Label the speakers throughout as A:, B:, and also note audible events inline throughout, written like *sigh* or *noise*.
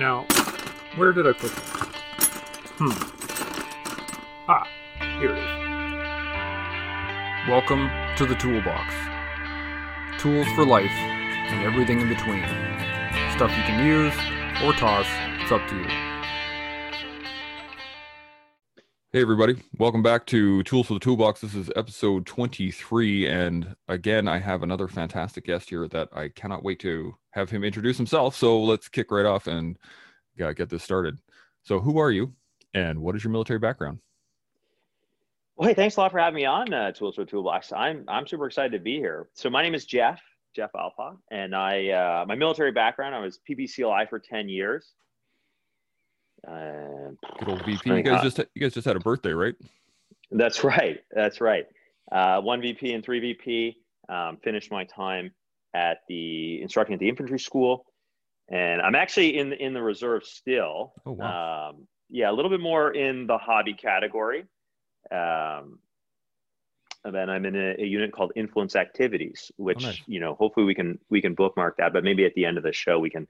A: Now, where did I put that? Hmm. Ah, here it is. Welcome to the Toolbox. Tools for life and everything in between. Stuff you can use or toss, it's up to you.
B: Hey, everybody. Welcome back to Tools for the Toolbox. This is episode 23. And again, I have another fantastic guest here that I cannot wait to have him introduce himself. So let's kick right off and get this started. So, who are you and what is your military background?
C: Well, hey, thanks a lot for having me on uh, Tools for the Toolbox. I'm, I'm super excited to be here. So, my name is Jeff, Jeff Alpa, and I, uh, my military background, I was PPCLI for 10 years.
B: Uh, Good old VP. You guys just you guys just had a birthday, right?
C: That's *laughs* right. That's right. Uh, one VP and three VP. Um, finished my time at the instructing at the infantry school, and I'm actually in the, in the reserve still.
B: Oh wow.
C: Um, yeah, a little bit more in the hobby category. Um, and then I'm in a, a, unit called influence activities, which oh, nice. you know hopefully we can we can bookmark that. But maybe at the end of the show we can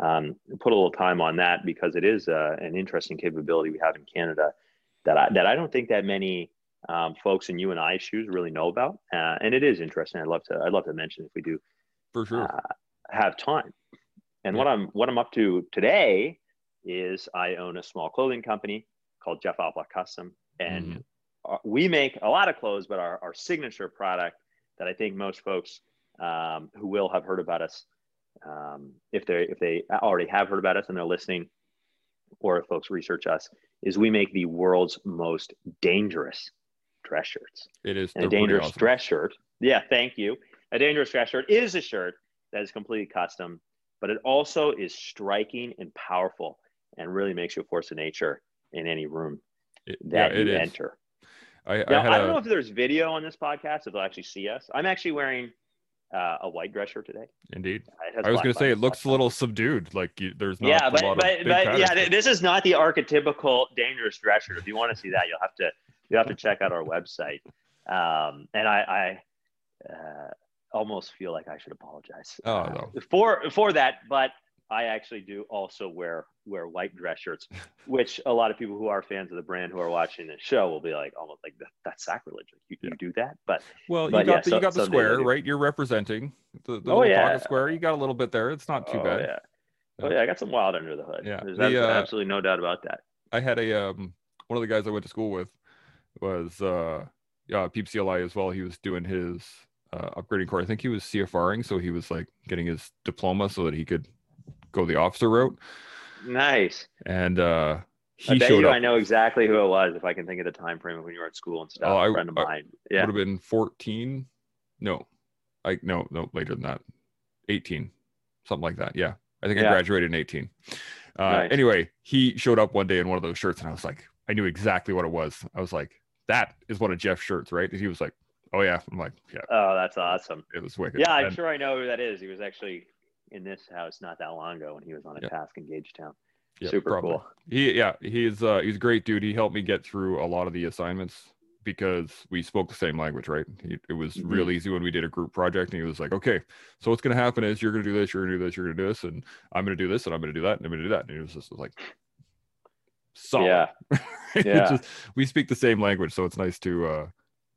C: um, put a little time on that because it is uh, an interesting capability we have in Canada that I, that I don't think that many um, folks in you and I shoes really know about, uh, and it is interesting. I'd love to I'd love to mention if we do
B: for sure
C: uh, have time. And yeah. what I'm what I'm up to today is I own a small clothing company called Jeff Alpa Custom, and mm-hmm. we make a lot of clothes, but our, our signature product that I think most folks um, who will have heard about us um, if they if they already have heard about us and they're listening, or if folks research us, is we make the world's most dangerous dress shirts.
B: It is
C: and a dangerous awesome. dress shirt. Yeah, thank you. A dangerous dress shirt is a shirt that is completely custom, but it also is striking and powerful, and really makes you a force of nature in any room it, that yeah, you is. enter.
B: I,
C: now, I,
B: I
C: don't
B: a...
C: know if there's video on this podcast if they'll actually see us. I'm actually wearing uh, a white dress shirt today.
B: Indeed. I was going to say it looks a little subdued. Like you, there's not
C: yeah, but,
B: but,
C: but yeah, this is not the archetypical dangerous dress shirt. If you want to see that, you'll have to you have to check out our website. Um, and I, I uh, almost feel like I should apologize
B: oh, no.
C: for for that, but I actually do also wear wear white dress shirts, *laughs* which a lot of people who are fans of the brand who are watching the show will be like almost like that, that's sacrilege. You, yeah. you do that, but
B: well,
C: but
B: you got yeah, the, you got the square right. You're representing the, the oh, yeah. pocket square. You got a little bit there. It's not too
C: oh,
B: bad.
C: Yeah. Oh yeah, I got some wild under the hood. Yeah, there's the, uh, absolutely no doubt about that.
B: I had a um one of the guys I went to school with was uh yeah PPCLI as well. He was doing his uh, upgrading course. I think he was CFRing, so he was like getting his diploma so that he could go the officer route.
C: Nice.
B: And uh,
C: he I bet showed you up. I know exactly who it was if I can think of the time frame of when you were at school and stuff. Oh, I, a friend of mine. Yeah.
B: Would have been 14. No, like no, no, later than that. 18, something like that. Yeah. I think yeah. I graduated in 18. Uh, nice. Anyway, he showed up one day in one of those shirts, and I was like, I knew exactly what it was. I was like, that is one of Jeff's shirts, right? And he was like, Oh yeah. I'm like, yeah.
C: Oh, that's awesome.
B: It was wicked.
C: Yeah, I'm and, sure I know who that is. He was actually in this house not that long ago when he was on a yep. task in Gagetown. Yep, Super probably. cool.
B: He yeah, he's uh he's a great dude. He helped me get through a lot of the assignments because we spoke the same language, right? He, it was mm-hmm. real easy when we did a group project, and he was like, "Okay, so what's going to happen is you're going to do this, you're going to do this, you're going to do this, and I'm going to do this, and I'm going to do that, and I'm going to do that." And he was just like, "Solid."
C: Yeah, *laughs* yeah.
B: just, we speak the same language, so it's nice to uh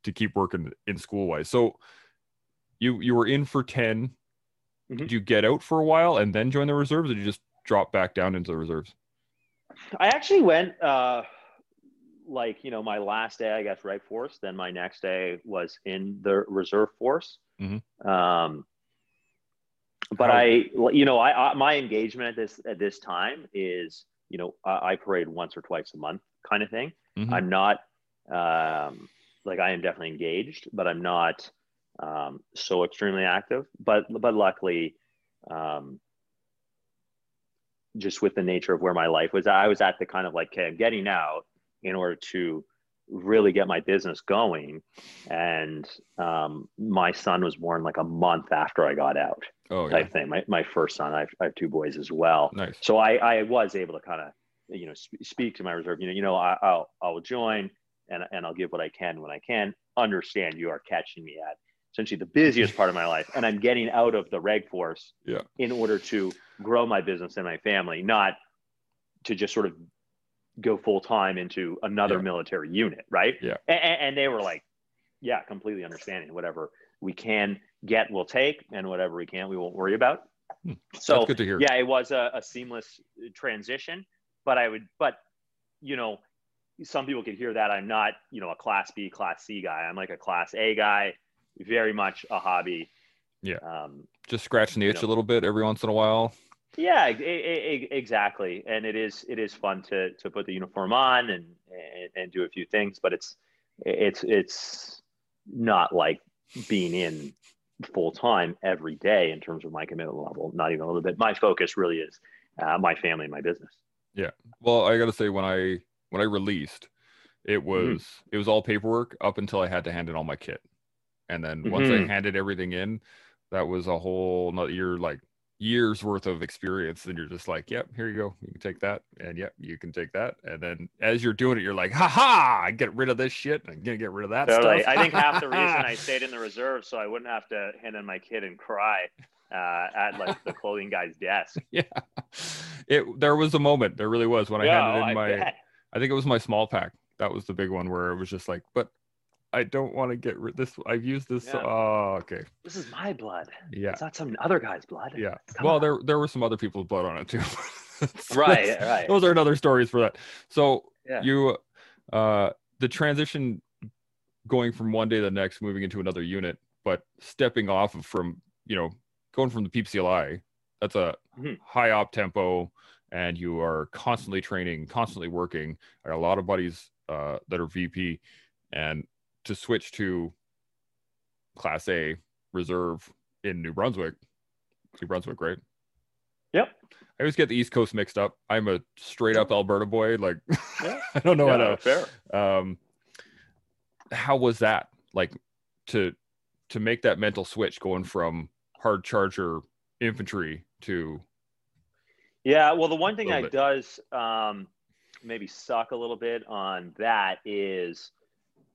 B: to keep working in school wise. So you you were in for ten Mm-hmm. Did you get out for a while and then join the reserves, or did you just drop back down into the reserves?
C: I actually went uh, like you know my last day, I guess, right force. Then my next day was in the reserve force. Mm-hmm. Um, but How? I, you know, I, I, my engagement at this at this time is you know I, I parade once or twice a month kind of thing. Mm-hmm. I'm not um, like I am definitely engaged, but I'm not um, so extremely active. But but luckily, um, just with the nature of where my life was, I was at the kind of like, okay, I'm getting out in order to really get my business going. And um, my son was born like a month after I got out.
B: Oh,
C: type yeah. thing. My my first son. I have, I have two boys as well.
B: Nice.
C: So I I was able to kind of you know sp- speak to my reserve. You know you know I, I'll I'll join and and I'll give what I can when I can. Understand you are catching me at essentially the busiest part of my life and i'm getting out of the reg force
B: yeah.
C: in order to grow my business and my family not to just sort of go full time into another yeah. military unit, right?
B: Yeah.
C: And, and, they were like, yeah, completely understanding. Whatever we can get, we'll take, and whatever we can't, we won't worry about. Hmm. So
B: That's good to hear.
C: Yeah, it was a, a seamless transition, but I would, but you know, some people could hear that I'm not, you know, a class B, class C guy. I'm like a class A guy, very much a hobby.
B: Yeah. Um, Just scratching the itch know. a little bit every once in a while.
C: Yeah, exactly. And it is it is fun to to put the uniform on and, and and do a few things, but it's it's it's not like being in full time every day in terms of my commitment level. Not even a little bit. My focus really is uh, my family and my business.
B: Yeah. Well, I got to say when I when I released, it mm-hmm. was mm-hmm. it was all paperwork up until I had to hand in all my kit, and then mm-hmm. once I handed everything in, that was a whole not you're like years worth of experience. And you're just like yep here you go. You can take that. And yep you can take that. And then as you're doing it you're like ha ha I get rid of this shit. I'm gonna get rid of that totally.
C: stuff. I think half the reason i *laughs* stayed in the reserve so i wouldn't have to hand in my kid and cry uh, at like the clothing guy's desk. *laughs*
B: Yeah. It there was a moment. There really was when i yeah, handed in I my bet. i think it was my small pack. That was the big one where it was just like but I don't want to get rid this. I've used this. Yeah. Oh, okay.
C: This is my blood.
B: Yeah.
C: It's not some other guy's blood.
B: Yeah. Come well, on. there there were some other people's blood on it too. *laughs*
C: right. Right.
B: Those are another stories for that. So yeah. you, uh, the transition going from one day to the next, moving into another unit, but stepping off of from you know going from the PPCLI, that's a mm-hmm. high op tempo, and you are constantly training, constantly working. I got a lot of buddies uh, that are VP, and to switch to Class A reserve in New Brunswick. New Brunswick, right?
C: Yep.
B: I always get the East Coast mixed up. I'm a straight up Alberta boy. Like, *laughs* yeah. I don't know yeah, how to.
C: Fair.
B: Um, how was that like to to make that mental switch going from hard charger infantry to?
C: Yeah, well, the one thing that bit. does um, maybe suck a little bit on that is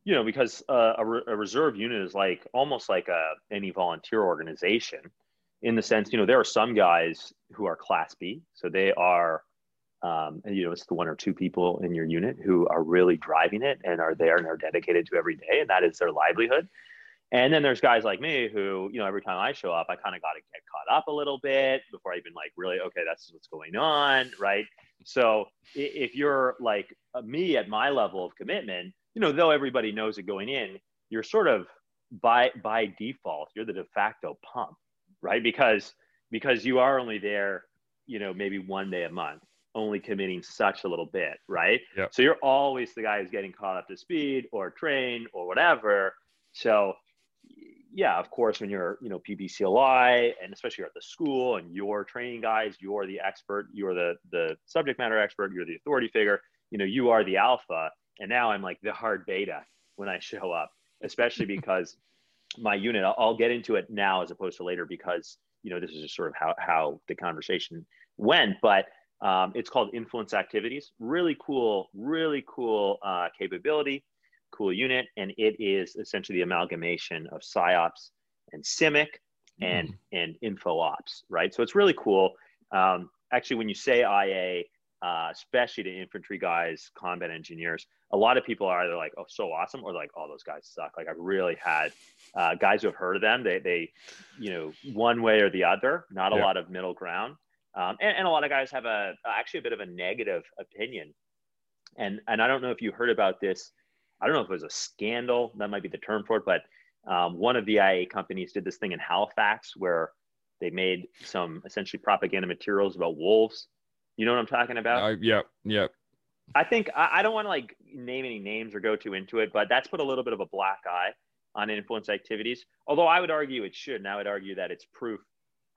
C: you know, because uh, a, re- a, reserve unit is like almost like a any volunteer organization, in the sense, you know, there are some guys who are Class B, so they are, um, you know, it's the one or two people in your unit who are really driving it and are there and are dedicated to every day, and that is their livelihood. And then there's guys like me who, you know, every time I show up, I kind of got to get caught up a little bit before I even like really, okay, that's what's going on, right? So if you're like me at my level of commitment, you know, though everybody knows it going in, you're sort of by by default, you're the de facto pump, right? Because because you are only there, you know, maybe one day a month, only committing such a little bit, right?
B: Yep.
C: So you're always the guy who's getting caught up to speed or trained or whatever. So yeah, of course, when you're, you know, PPCLI and especially you're at the school and you're training guys, you're the expert, you're the the subject matter expert, you're the authority figure, you know, you are the alpha and now I'm like the hard beta when I show up, especially *laughs* because my unit, I'll, I'll, get into it now as opposed to later because, you know, this is just sort of how, how the conversation went, but um, it's called influence activities. Really cool, really cool uh, capability, cool unit. And it is essentially the amalgamation of PSYOPs and CIMIC and, mm. and info ops, right? So it's really cool. Um, actually, when you say IA, uh, especially to infantry guys, combat engineers. A lot of people are either like, "Oh, so awesome," or like, "Oh, those guys suck." Like I've really had uh, guys who have heard of them. They, they, you know, one way or the other. Not a yeah. lot of middle ground, um, and, and a lot of guys have a actually a bit of a negative opinion. And and I don't know if you heard about this. I don't know if it was a scandal. That might be the term for it, but um, one of the IA companies did this thing in Halifax where they made some essentially propaganda materials about wolves you know what I'm talking about?
B: Uh, yeah, yeah.
C: I think I, I don't want to like name any names or go too into it, but that's put a little bit of a black eye on influence activities. Although I would argue it should, and I would argue that it's proof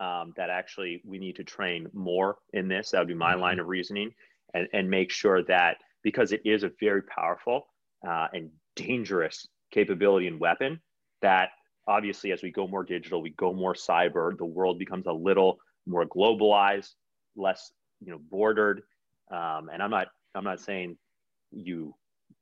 C: um, that actually we need to train more in this. That would be my mm-hmm. line of reasoning, and and make sure that because it is a very powerful uh, and dangerous capability and weapon that obviously as we go more digital, we go more cyber, the world becomes a little more globalized, less you know bordered um, and i'm not i'm not saying you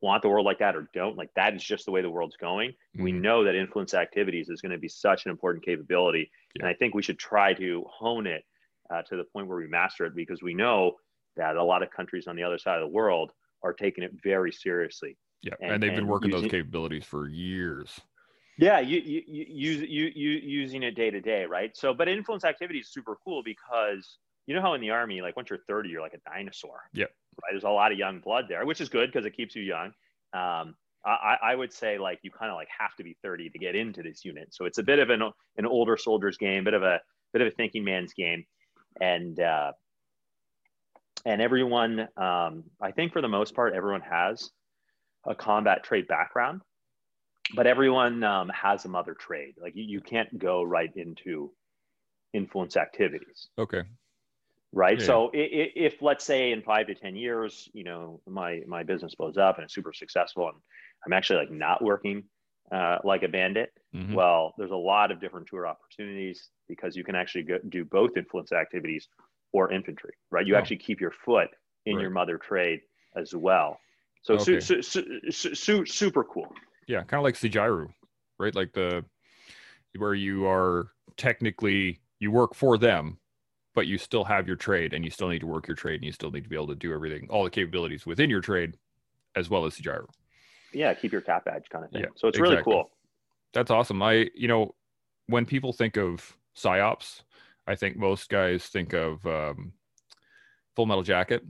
C: want the world like that or don't like that is just the way the world's going mm-hmm. we know that influence activities is going to be such an important capability yeah. and i think we should try to hone it uh, to the point where we master it because we know that a lot of countries on the other side of the world are taking it very seriously.
B: Yeah, and, and they've been working using, those capabilities for years.
C: Yeah, you you you you, you using it day to day, right? So, but influence activity is super cool because you know how in the army, like once you're 30, you're like a dinosaur.
B: Yeah.
C: Right. There's a lot of young blood there, which is good because it keeps you young. Um, I, I would say like you kind of like have to be 30 to get into this unit. So it's a bit of an, an older soldier's game, bit of a bit of a thinking man's game. And uh, and everyone, um, I think for the most part, everyone has a combat trade background, but everyone um, has a mother trade. Like you, you can't go right into influence activities.
B: Okay
C: right yeah. so if, if, let's say in five to ten years you know my my business blows up and it's super successful and i'm actually like not working uh, like a bandit mm-hmm. well there's a lot of different tour opportunities because you can actually go, do both influence activities or infantry right you oh. actually keep your foot in right. your mother trade as well so okay. su- su- su- super cool
B: yeah kind of like CJIRU, right like the where you are technically you work for them but you still have your trade and you still need to work your trade and you still need to be able to do everything, all the capabilities within your trade as well as the gyro.
C: Yeah, keep your cap badge kind of thing. Yeah, so it's exactly. really cool.
B: That's awesome. I, you know, when people think of psyops, I think most guys think of um, Full Metal Jacket,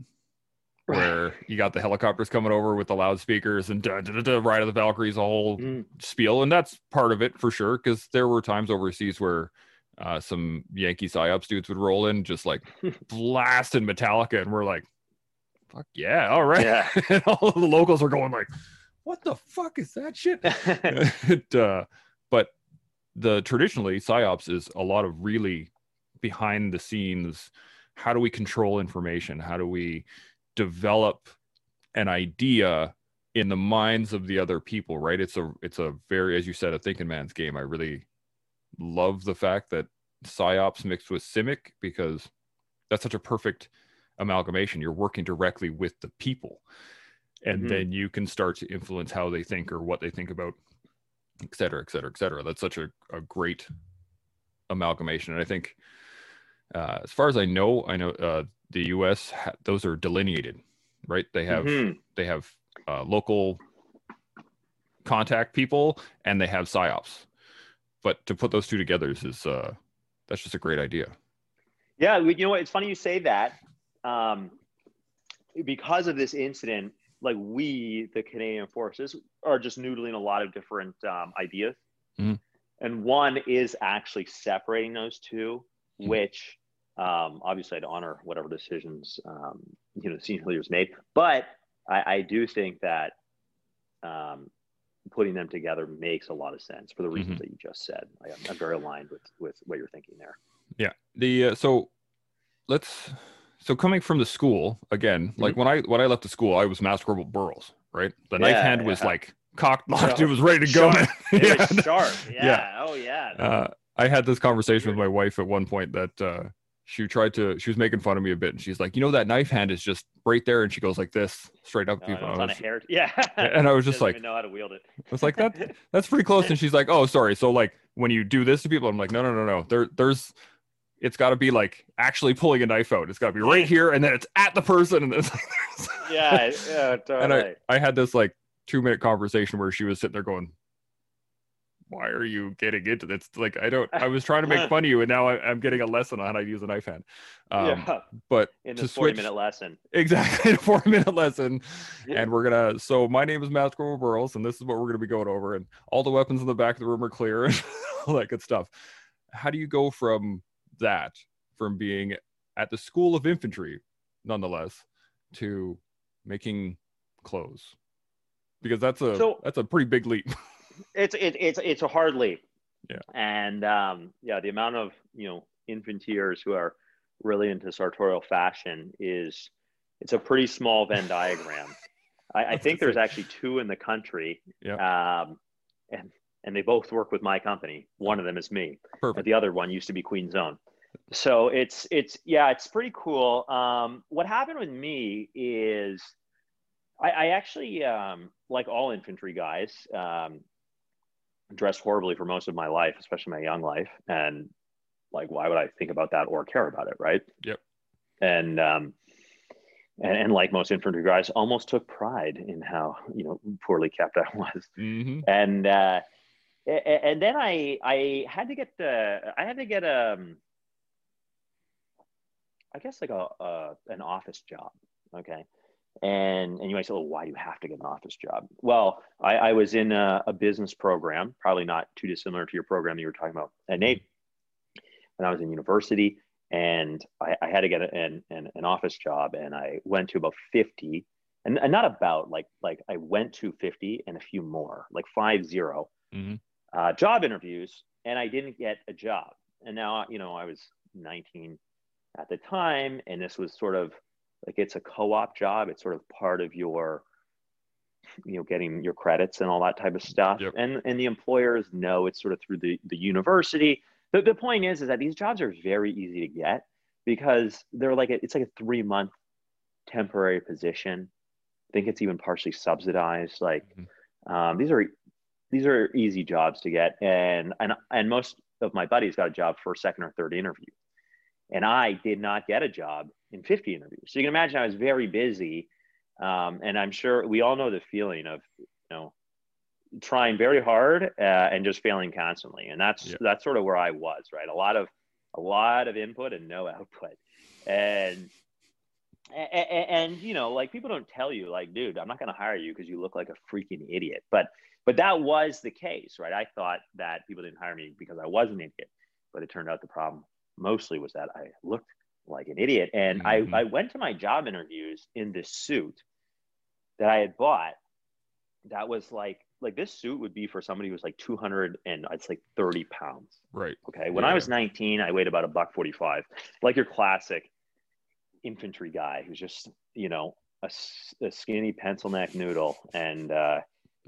B: where *laughs* you got the helicopters coming over with the loudspeakers and da, da, da, Ride of the Valkyries, a whole mm. spiel. And that's part of it for sure, because there were times overseas where uh, some Yankee psyops dudes would roll in just like blasting Metallica, and we're like, "Fuck yeah, all right!" Yeah. *laughs* and all the locals are going like, "What the fuck is that shit?" *laughs* it, uh, but the traditionally psyops is a lot of really behind the scenes. How do we control information? How do we develop an idea in the minds of the other people? Right? It's a it's a very, as you said, a thinking man's game. I really love the fact that psyops mixed with CIMIC because that's such a perfect amalgamation. You're working directly with the people. And mm-hmm. then you can start to influence how they think or what they think about et cetera et cetera et cetera. That's such a, a great amalgamation. And i think uh, as far as i know i know uh, the us ha- those are delineated right? They have mm-hmm. they have uh, local contact people and they have psyops but to put those two together is uh, that's just a great idea.
C: Yeah, you know what? It's funny you say that. Um, because of this incident, like we, the Canadian forces, are just noodling a lot of different um, ideas, mm-hmm. and one is actually separating those 2 mm-hmm. which um, obviously I'd honor whatever decisions um, you know the senior leaders made, but I, I do think that um, putting them together makes a lot of sense for the reasons mm-hmm. that you just said. I, am I'm very aligned with with what you're thinking there.
B: Yeah. The uh, so let's so coming from the school again, mm-hmm. like when I when I left the school, I was Master Corporal Burrows, right? The knife hand was like cocked, locked, it was ready to
C: sharp.
B: go. *laughs*
C: it was sharp. Yeah. yeah. Oh yeah.
B: Uh, I had this conversation with my wife at one point that uh, she tried to she was making fun of me a bit and she's like you know that knife hand is just right there and she goes like this straight up
C: no, oh, people. on a hair yeah. *laughs*
B: And i was just like
C: know how to wield it.
B: I was like that that's pretty close and she's like oh sorry. So like when you do this to people i'm like no no no no. There there's it's got to be like actually pulling a knife out. It's got to be right here and then it's at the person and it's like *laughs*
C: yeah yeah totally.
B: and i i had this like two minute conversation where she was sitting there going why are you getting into this? Like, I don't, I was trying to make *laughs* fun of you and now I, am getting a lesson on how to use a knife hand. Um, yeah. But
C: in this 40 minute lesson.
B: Exactly. *laughs* A 40 minute lesson. Yeah. And we're going to, so my name is Matt Burles and this is what we're going to be going over. And all the weapons in the back of the room are clear *laughs* and all that good stuff. How do you go from that, from being at the School of Infantry, nonetheless, to making clothes? Because that's a, so, that's a pretty big leap.
C: It's it, it's it's a hard leap.
B: Yeah.
C: And um, yeah, the amount of you know infanteers who are really into sartorial fashion is it's a pretty small Venn *laughs* diagram. I, I, think there's actually two in the country.
B: Yeah.
C: Um, and and they both work with my company. One of them is me.
B: Perfect.
C: The other one used to be Queen's Own. So it's it's yeah, it's pretty cool. Um, what happened with me is I, I actually um, like all infantry guys. Um, dressed horribly for most of my life, especially my young life. And like, why would I think about that or care about it? Right.
B: Yep.
C: And, um, and, and, like most infantry guys, almost took pride in how you know poorly kept I was. Mm-hmm. And uh, and then I I had to get the I had to get um I guess like a, a an office job. Okay. And and you might say, well, why do you have to get an office job? Well, I, I was in a, a, business program, probably not too dissimilar to your program that you were talking about at NAPE. When I was in university, and I, I had to get an, an, an office job, and I went to about fifty, and, and not about like like I went to fifty and a few more, like five zero, mm-hmm. uh, job interviews, and I didn't get a job. And now you know I was nineteen at the time, and this was sort of like it's a co-op job. It's sort of part of your, you know, getting your credits and all that type of stuff. Yep. And and the employers know it's sort of through the the university. The the point is is that these jobs are very easy to get because they're like a, it's like a three month temporary position. I think it's even partially subsidized. Like mm-hmm. um, these are these are easy jobs to get, and and and most of my buddies got a job for a second or third interview. And I did not get a job in 50 interviews. So you can imagine I was very busy. Um, and I'm sure we all know the feeling of, you know, trying very hard uh, and just failing constantly. And that's, yeah. that's sort of where I was, right? A lot of, a lot of input and no *laughs* output. And, and, and you know, like people don't tell you like, dude, I'm not going to hire you because you look like a freaking idiot. But, but that was the case, right? I thought that people didn't hire me because I was an idiot, but it turned out the problem mostly was that I looked like an idiot. And mm-hmm. I, I went to my job interviews in this suit that I had bought that was like like this suit would be for somebody who's like 200 and it's like 30 pounds.
B: Right.
C: Okay. When yeah. i was 19 i weighed about a buck 45 like your classic infantry guy who's just you know a, a skinny pencil neck noodle and uh,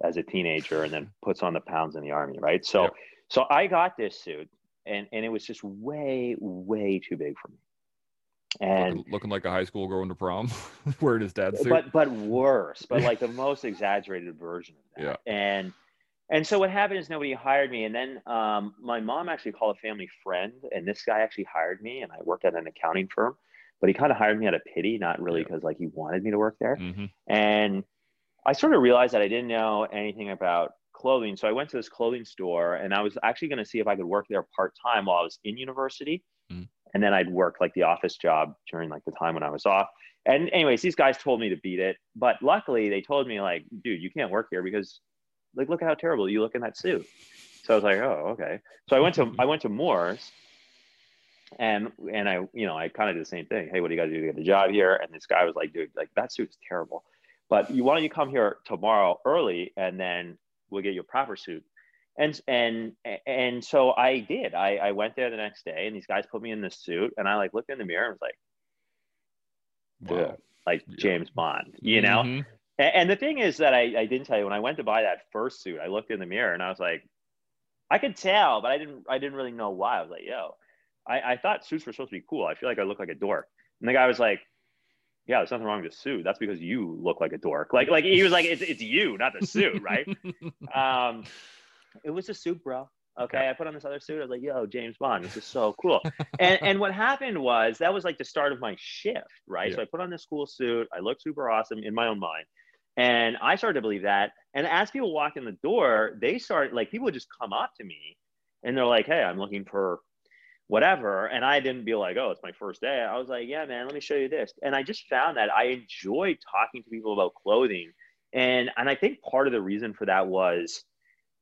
C: as a teenager and then puts on the pounds in the army right? So so i got this suit and and it was just way way too big for me and
B: looking, looking like a high school going to prom *laughs* wearing his dad's suit
C: but but worse but like the *laughs* most exaggerated version of that yeah. and and so what happened is nobody hired me and then um, my mom actually called a family friend and this guy actually hired me and i worked at an accounting firm but he kind of hired me out of pity not really because yeah. like he wanted me to work there mm-hmm. and i sort of realized that i didn't know anything about clothing. So I went to this clothing store and I was actually going to see if I could work there part time while I was in university. Mm. And then I'd work like the office job during like the time when I was off. And anyways, these guys told me to beat it. But luckily they told me like, dude, you can't work here because like look at how terrible you look in that suit. So I was like, oh, okay. So I went to I went to Moore's and and I, you know, I kind of did the same thing. Hey, what do you got to do to get a job here? And this guy was like, dude, like that suit's terrible. But you why don't you come here tomorrow early and then we'll get you a proper suit. And and and so I did. I, I went there the next day and these guys put me in the suit and I like looked in the mirror and was like, wow. like yeah. James Bond, you know? Mm-hmm. And, and, the thing is that I, I didn't tell you when I went to buy that first suit, I looked in the mirror and I was like, I could tell, but I didn't I didn't really know why. I was like, yo, I, I thought suits were supposed to be cool. I feel like I look like a dork. And the guy was like, yeah, there's nothing wrong with the suit. That's because you look like a dork. Like, like he was like, it's, it's you, not the suit, right? *laughs* um, it was a suit, bro. Okay, I put on this other suit. I was like, "Yo, James Bond, this is so *laughs* cool." and and what happened was that was like the start of my shift, right? Yeah. So I put on this cool suit. I looked super awesome in my own mind, and I started to believe that. And as people walk in the door, they start like people would just come up to me, and they're like, "Hey, I'm looking for whatever. And I didn't be like, oh, it's my first day. I was like, yeah, man, let me show you this. And I just found that I enjoyed talking to people about clothing. And, and I think part of the reason for that was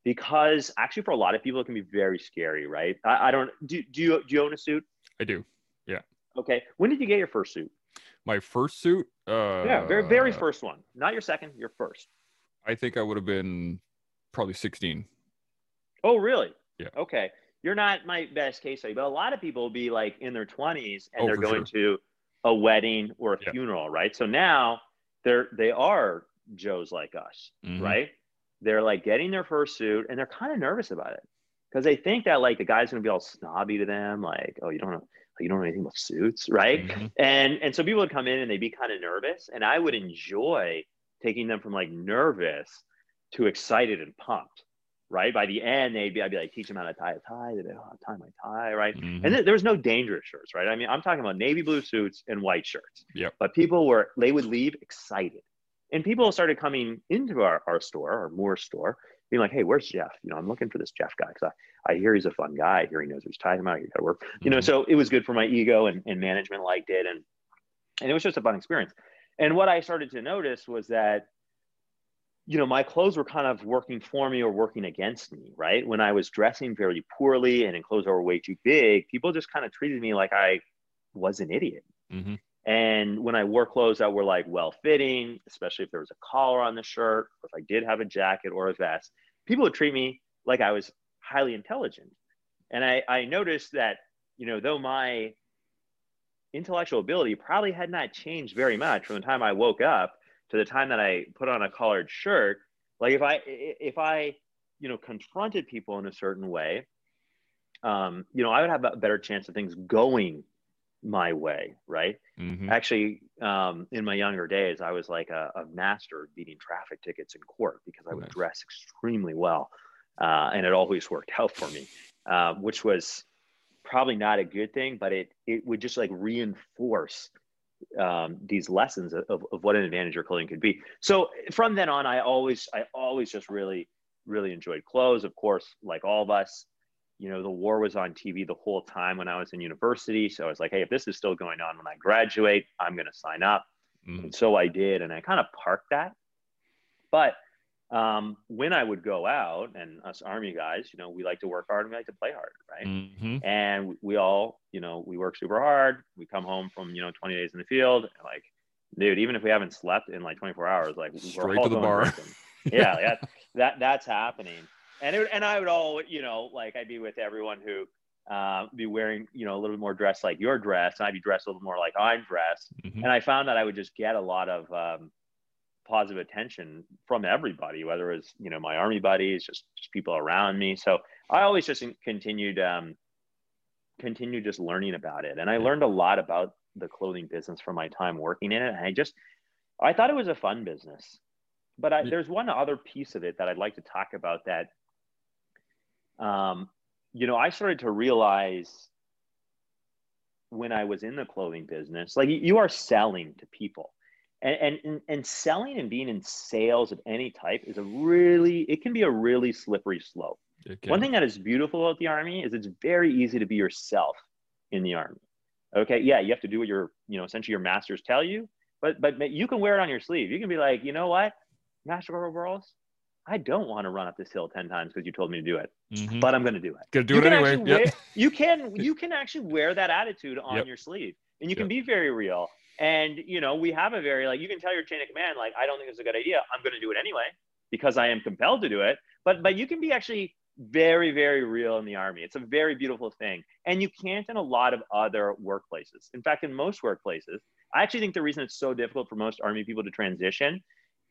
C: because actually for a lot of people, it can be very scary, right? I, I don't, do, do you, do you own a suit?
B: I do. Yeah.
C: Okay. When did you get your first suit?
B: My first suit? Uh,
C: yeah, very, very first one. Not your second, your first.
B: I think I would have been probably 16.
C: Oh, really?
B: Yeah.
C: Okay you're not my best case study, but a lot of people will be like in their 20s and oh, they're going sure. to a wedding or a yeah. funeral, right? So now they're they are Joes like us, mm-hmm. right? They're like getting their first suit and they're kind of nervous about it because they think that like the guy's gonna be all snobby to them, like, oh, you don't know, you don't know anything about suits, right? Mm-hmm. And and so people would come in and they'd be kind of nervous, and I would enjoy taking them from like nervous to excited and pumped right? By the end, they'd be, I'd be like, teach them how to tie a tie. They'd be, oh, tie my tie, right? Mm-hmm. And th- there was no dangerous shirts, right? I mean, I'm talking about navy blue suits and white shirts.
B: Yep.
C: But people were, they would leave excited. And people started coming into our, our store, our Moore store, being like, hey, where's Jeff? You know, I'm looking for this Jeff guy because I, I hear he's a fun guy. I hear he knows he's tying him out. You got to work. Mm-hmm. You know, mm-hmm. so it was good for my ego and, and management liked it. And, and it was just a fun experience. And what I started to notice was that you know, my clothes were kind of working for me or working against me, right? When I was dressing very poorly and in clothes that were way too big, people just kind of treated me like I was an idiot. Mm-hmm. And when I wore clothes that were like well fitting, especially if there was a collar on the shirt, or if I did have a jacket or a vest, people would treat me like I was highly intelligent. And I, I noticed that, you know, though my intellectual ability probably had not changed very much from the time I woke up to the time that I put on a collared shirt, like if I if I you know confronted people in a certain way, um, you know, I would have a better chance of things going my way, right? Mm-hmm. Actually, um, in my younger days, I was like a, a, master beating traffic tickets in court because I would dress extremely well, uh, and it always *laughs* worked out for me, uh, which was probably not a good thing, but it it would just like reinforce um, these lessons of, of what an advantage your clothing could be. So from then on, I always, I always just really, really enjoyed clothes. Of course, like all of us, you know, the war was on TV the whole time when I was in university. So I was like, hey, if this is still going on when I graduate, I'm going to sign up. Mm. And so I did, and I kind of parked that. But um, when I would go out, and us army guys, you know, we like to work hard and we like to play hard, right? Mm-hmm. And we all, you know, we work super hard. We come home from you know 20 days in the field, and like, dude, even if we haven't slept in like 24 hours, like
B: straight to the bar.
C: yeah, that, *laughs* that that's happening. And it, and I would all, you know, like I'd be with everyone who uh, be wearing, you know, a little bit more dressed like your dress, and I'd be dressed a little more like I'm dressed. Mm-hmm. And I found that I would just get a lot of um, positive attention from everybody, whether it was you know my army buddies, just, just people around me. So I always just continued um, continued just learning about it, and I learned a lot about the clothing business from my time working in it. And I just I thought it was a fun business, but I, there's one other piece of it that I'd like to talk about that. Um, you know, I started to realize when I was in the clothing business, like you are selling to people. And, and and selling and being in sales of any type is a really it can be a really slippery slope. One thing that is beautiful about the army is it's very easy to be yourself in the army. Okay yeah you have to do what your you know essentially your masters tell you but but you can wear it on your sleeve. You can be like you know what? Master overalls I don't want to run up this hill 10 times because you told me to do it, mm-hmm. but I'm going to do it.
B: Gonna do you it anyway. Yep.
C: Wear, you can, *laughs* you can actually wear that attitude on yep. your sleeve and you can be very real. And you know, we have a very like you can tell your chain of command, like, I don't think it's a good idea. I'm gonna do it anyway because I am compelled to do it. But but you can be actually very, very real in the army. It's a very beautiful thing. And you can't in a lot of other workplaces. In fact, in most workplaces, I actually think the reason it's so difficult for most army people to transition,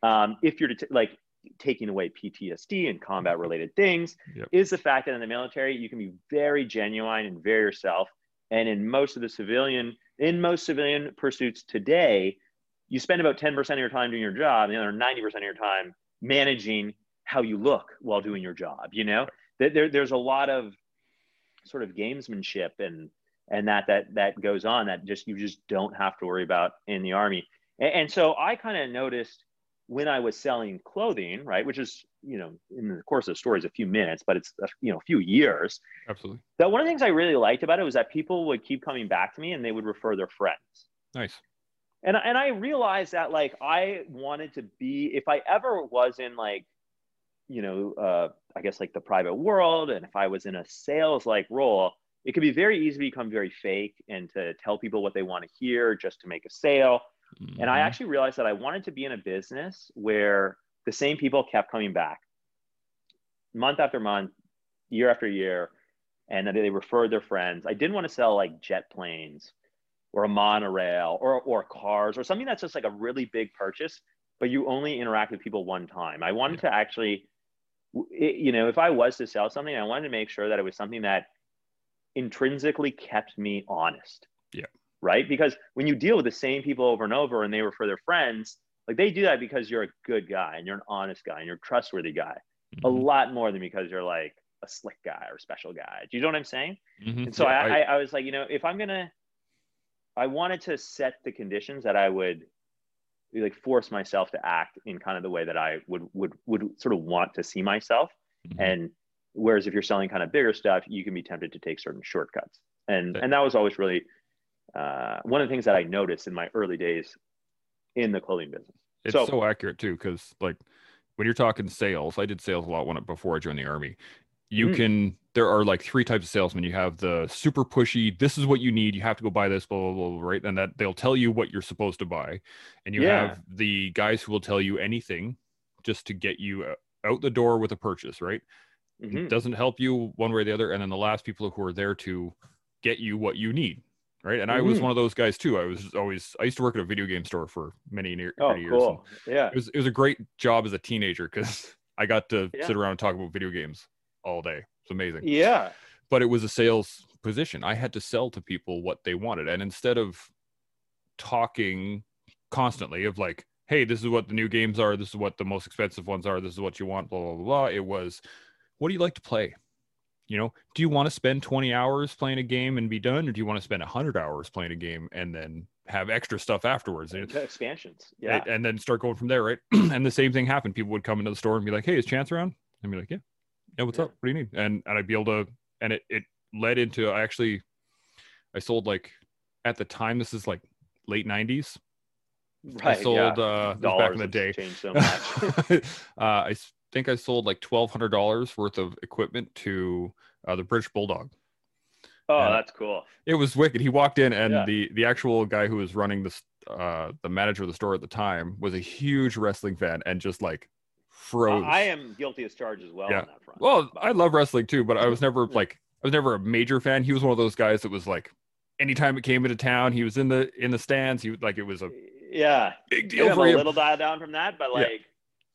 C: um, if you're to t- like taking away PTSD and combat mm-hmm. related things, yep. is the fact that in the military, you can be very genuine and very yourself. And in most of the civilian in most civilian pursuits today, you spend about 10% of your time doing your job, and the other 90% of your time managing how you look while doing your job. You know, there, there's a lot of sort of gamesmanship and and that that that goes on that just you just don't have to worry about in the army. And, and so I kind of noticed when I was selling clothing, right, which is you know in the course of the story is a few minutes, but it's a, you know a few years.
B: Absolutely.
C: That one of the things I really liked about it was that people would keep coming back to me and they would refer their friends.
B: Nice.
C: And and I realized that like I wanted to be if I ever was in like you know uh, I guess like the private world and if I was in a sales like role, it could be very easy to become very fake and to tell people what they want to hear just to make a sale Mm-hmm. And I mm-hmm. actually realized that I wanted to be in a business where the same people kept coming back month after month, year after year, and they referred their friends. I didn't want to sell like jet planes or a monorail or, or cars or something that's just like a really big purchase, but you only interact with people one time. I wanted yeah. to actually, you know, if I was to sell something, I wanted to make sure that it was something that intrinsically kept me honest.
B: Yeah
C: right? Because when you deal with the same people over and over and they refer their friends, like they do that because you're a good guy and you're an honest guy and you're a trustworthy guy. mm-hmm. a lot more than because you're like a slick guy or a special guy. Do you know what I'm saying? Mm-hmm. And so yeah, I, I, I was like, you know, if I'm gonna, I wanted to set the conditions that I would like force myself to act in kind of the way that I would would would sort of want to see myself. Mm-hmm. And whereas if you're selling kind of bigger stuff, you can be tempted to take certain shortcuts. And and that was always really uh, one of the things that I noticed in my early days in the clothing business.
B: It's so, so accurate too, because like when you're talking sales, I did sales a lot when before I joined the army. You mm. can there are like three types of salesmen. You have the super pushy, this is what you need, you have to go buy this, blah blah blah, right? And that they'll tell you what you're supposed to buy. And you yeah. have the guys who will tell you anything just to get you out the door with a purchase, right? Mm-hmm. It doesn't help you one way or the other. And then the last people who are there to get you what you need right? And mm-hmm. I was mm-hmm. one of those guys too. I was always I used to work at a video game store for many, many
C: oh,
B: years.
C: Cool. Yeah,
B: it was it was a great job as a teenager because *laughs* I got to yeah. sit around and talk about video games all day. It's amazing.
C: Yeah,
B: but it was a sales position. I had to sell to people what they wanted, and instead of talking constantly of like, "Hey, this is what the new games are. This is what the most expensive ones are. This is what you want." Blah blah blah. blah. It was, "What do you like to play?" You know do you want to spend 20 hours playing a game and be done or do you want to spend 100 hours playing a game and then have extra stuff afterwards?
C: Expansions yeah.
B: and then start going from there right? *clears throat* And the same thing happened. People would come into the store and be like hey is chance around? And be like yeah. Yeah what's yeah. up? What do you need? And and i'd be able to and it, it led into i actually i sold like at the time this is like late 90s
C: right,
B: i sold yeah. uh back in the day.
C: so *laughs* uh,
B: i think I sold like twelve hundred dollars worth of equipment to uh, the British Bulldog.
C: Oh, and that's cool.
B: It was wicked. He walked in, and yeah. the the actual guy who was running the uh, the manager of the store at the time was a huge wrestling fan, and just like froze. Uh,
C: I am guilty as charged as well
B: yeah. Well, I love wrestling too, but I was never like I was never a major fan. He was one of those guys that was like, anytime it came into town, he was in the in the stands. He like it was a
C: yeah
B: big deal
C: for
B: him.
C: A little dial down from that, but like. Yeah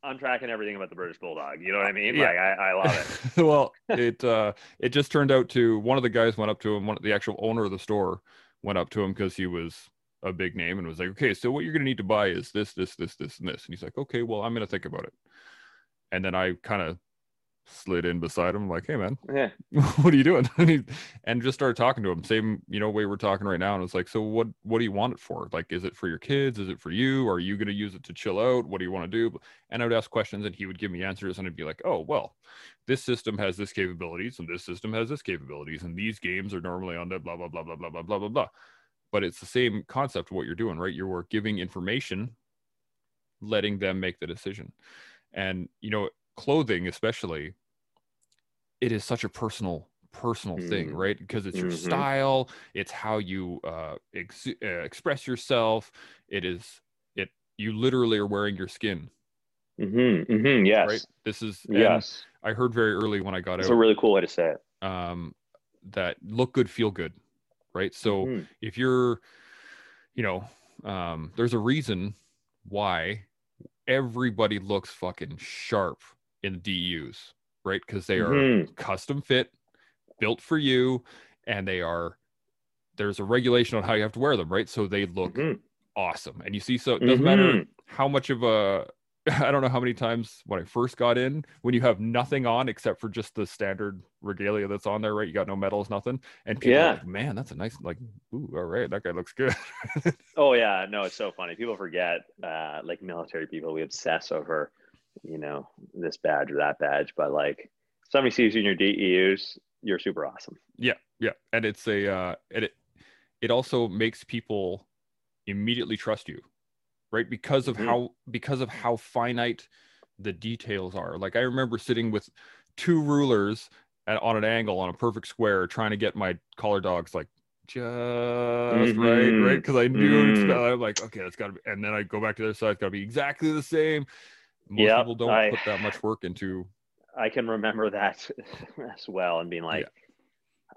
C: I'm tracking everything about the British Bulldog. You know what I mean? Yeah. Like I, I love
B: it. *laughs* well, it uh, it just turned out to one of the guys went up to him, one the actual owner of the store went up to him because he was a big name and was like, okay, so what you're gonna need to buy is this, this, this, this, and this. And he's like, okay, well, I'm gonna think about it. And then I kind of slid in beside him, like, "Hey, man,
C: yeah, *laughs*
B: what are you doing?" *laughs* and, he, and just started talking to him, same you know way we're talking right now. And it's like, "So what? What do you want it for? Like, is it for your kids? Is it for you? Are you going to use it to chill out? What do you want to do?" And I would ask questions, and he would give me answers, and I'd be like, "Oh, well, this system has this capabilities, and this system has this capabilities, and these games are normally on the blah blah blah blah blah blah blah blah blah." But it's the same concept of what you're doing, right? You're giving information, letting them make the decision. And you know, clothing especially it is such a personal personal mm. thing right because it's your mm-hmm. style it's how you uh, ex- uh, express yourself it is it you literally are wearing your skin
C: mm-hmm. Mm-hmm. yes
B: right this is
C: yes
B: i heard very early when i got out
C: a really cool way to say
B: it um that look good feel good right so mm-hmm. if you're you know um there's a reason why everybody looks fucking sharp in the DEUs right? Because they are mm-hmm. custom fit, built for you, and they are there's a regulation on how you have to wear them, right? So they look mm-hmm. awesome. And you see, so it doesn't mm-hmm. matter how much of a *laughs* I don't know how many times when I first got in, when you have nothing on except for just the standard regalia that's on there, right? You got no medals, nothing. And people yeah. like, man, that's a nice, like, ooh, all right, that guy looks good. *laughs*
C: oh, yeah. No, it's so funny. People forget, uh, like military people, we obsess over you know, this badge or that badge, but like somebody sees you in your DEUs, you're super awesome.
B: Yeah, yeah, and it's a uh, and it it also makes people immediately trust you, right? Because of mm-hmm. how because of how finite the details are. Like I remember sitting with two rulers at, on an angle on a perfect square, trying to get my collar dogs like just mm-hmm. right, right? Because I knew mm-hmm. I'm like, okay, that's got to be, and then I go back to the other side, it's got to be exactly the same most yep, people don't I, put that much work into
C: i can remember that *laughs* as well and being like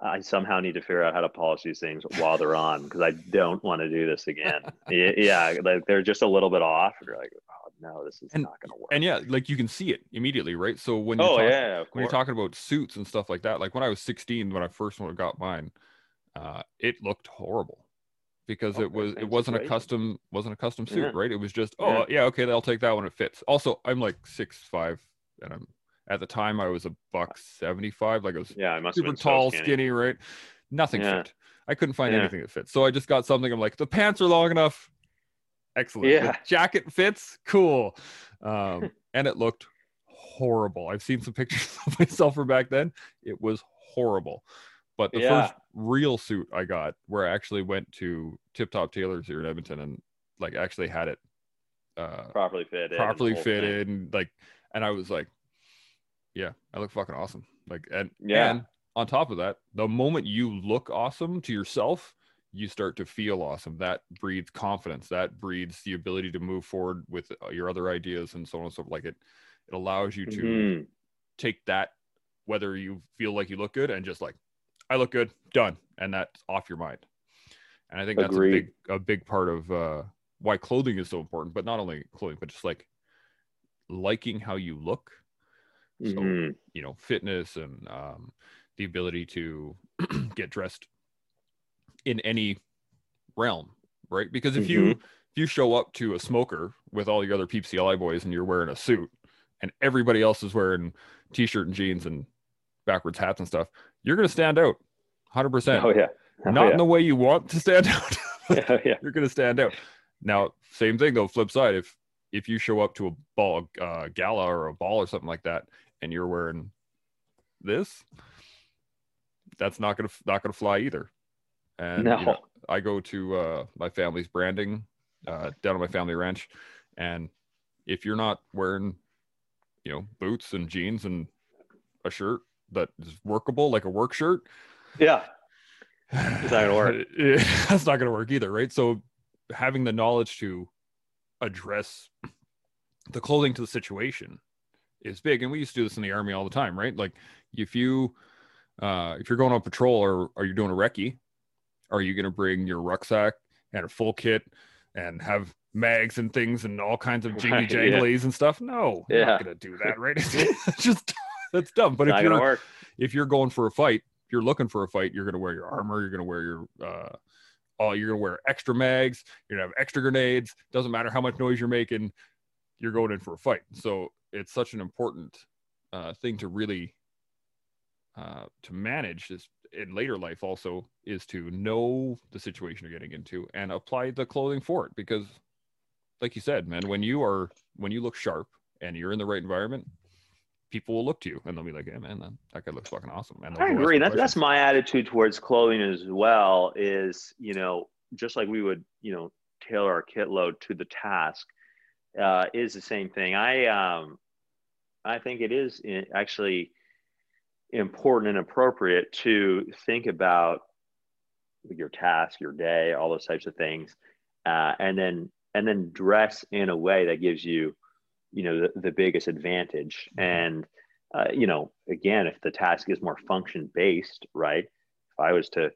C: yeah. i somehow need to figure out how to polish these things while they're on because i don't want to do this again. *laughs* Yeah like they're just a little bit off. And you're like oh no this is
B: and,
C: not gonna work.
B: and yeah like you can see it immediately right? So when
C: you're
B: oh
C: talking, yeah
B: when you're talking about suits and stuff like that like when i was 16 when i first got mine uh, it looked horrible because it was it wasn't a custom wasn't a custom suit, yeah. right? It was just oh yeah. yeah, okay, they'll take that one. It fits. Also, I'm like six five, and I'm At the time, I was a buck seventy five. Like I was
C: yeah, I must
B: super tall, so skinny. right? Nothing yeah. fit. I couldn't find anything that fit. So I just got something. I'm like, the pants are long enough. Excellent. Yeah. The jacket fits. Cool. Um, *laughs* and it looked horrible. I've seen some pictures *laughs* of myself from back then. It was horrible. But the yeah. first real suit I got, where I actually went to Tip Top Tailors here in Edmonton and like actually had it
C: uh, properly fitted,
B: properly fitted, and like, and I was like, yeah, I look fucking awesome. Like, and
C: yeah,
B: and on top of that, the moment you look awesome to yourself, you start to feel awesome. That breeds confidence. That breeds the ability to move forward with uh, your other ideas and so on and so forth. Like it, it allows you to mm-hmm. take that, whether you feel like you look good and just like, I look good, done, and that's off your mind. And I think that's Agreed. a big, a big part of uh, why clothing is so important. But not only clothing, but just like liking how you look. So mm-hmm. you know, fitness and um, the ability to *clears throat* get dressed in any realm, right? Because if mm-hmm. you if you show up to a smoker with all your other PPCLI boys and you're wearing a suit and everybody else is wearing t-shirt and jeans and backwards hats and stuff, you're going to stand out 100%.
C: Oh yeah. Oh,
B: Not
C: yeah.
B: in the way you want to stand out. *laughs* oh, yeah. You're going to stand out. Now, same thing though, flip side if if you show up to a ball uh, gala or a ball or something like that and you're wearing this, that's not going to not going to fly either. And no. you know, I go to uh, my family's branding uh, down on my family ranch, and if you're not wearing, you know, boots and jeans and a shirt that is workable, like a work shirt,
C: yeah, it's not gonna work. *laughs* *laughs*
B: that's not gonna work either, right? So having the knowledge to address the clothing to the situation is big, and we used to do this in the army all the time, right? Like if you uh, if you're going on patrol or are you doing a recce, are you going to bring your rucksack and a full kit and have mags and things and all kinds of *laughs* jiggy janglies yeah. and stuff? No, yeah. not going to do that, right? just that's dumb. But if you're if you're going for a fight, if you're looking for a fight, you're going to wear your armor. You're going to wear your uh, all. You're going to wear extra mags. You're going to have extra grenades. Doesn't matter how much noise you're making. You're going in for a fight. So it's such an important uh, thing to really uh, to manage this in later life also is to know the situation you're getting into and apply the clothing for it because like you said man when you are when you look sharp and you're in the right environment people will look to you and they'll be like, "Yeah, man, that, that guy looks fucking awesome." And
C: I agree. That, that's my attitude towards clothing as well. Is you know, just like we would, you know, tailor our kit load to the task, uh, is the same thing. I um, I think it is actually important and appropriate to think about your task, your day, all those types of things, uh, and then and then dress in a way that gives you, you know, the, the biggest advantage. Mm-hmm. And uh, you know, again, if the task is more function based, right? If I was to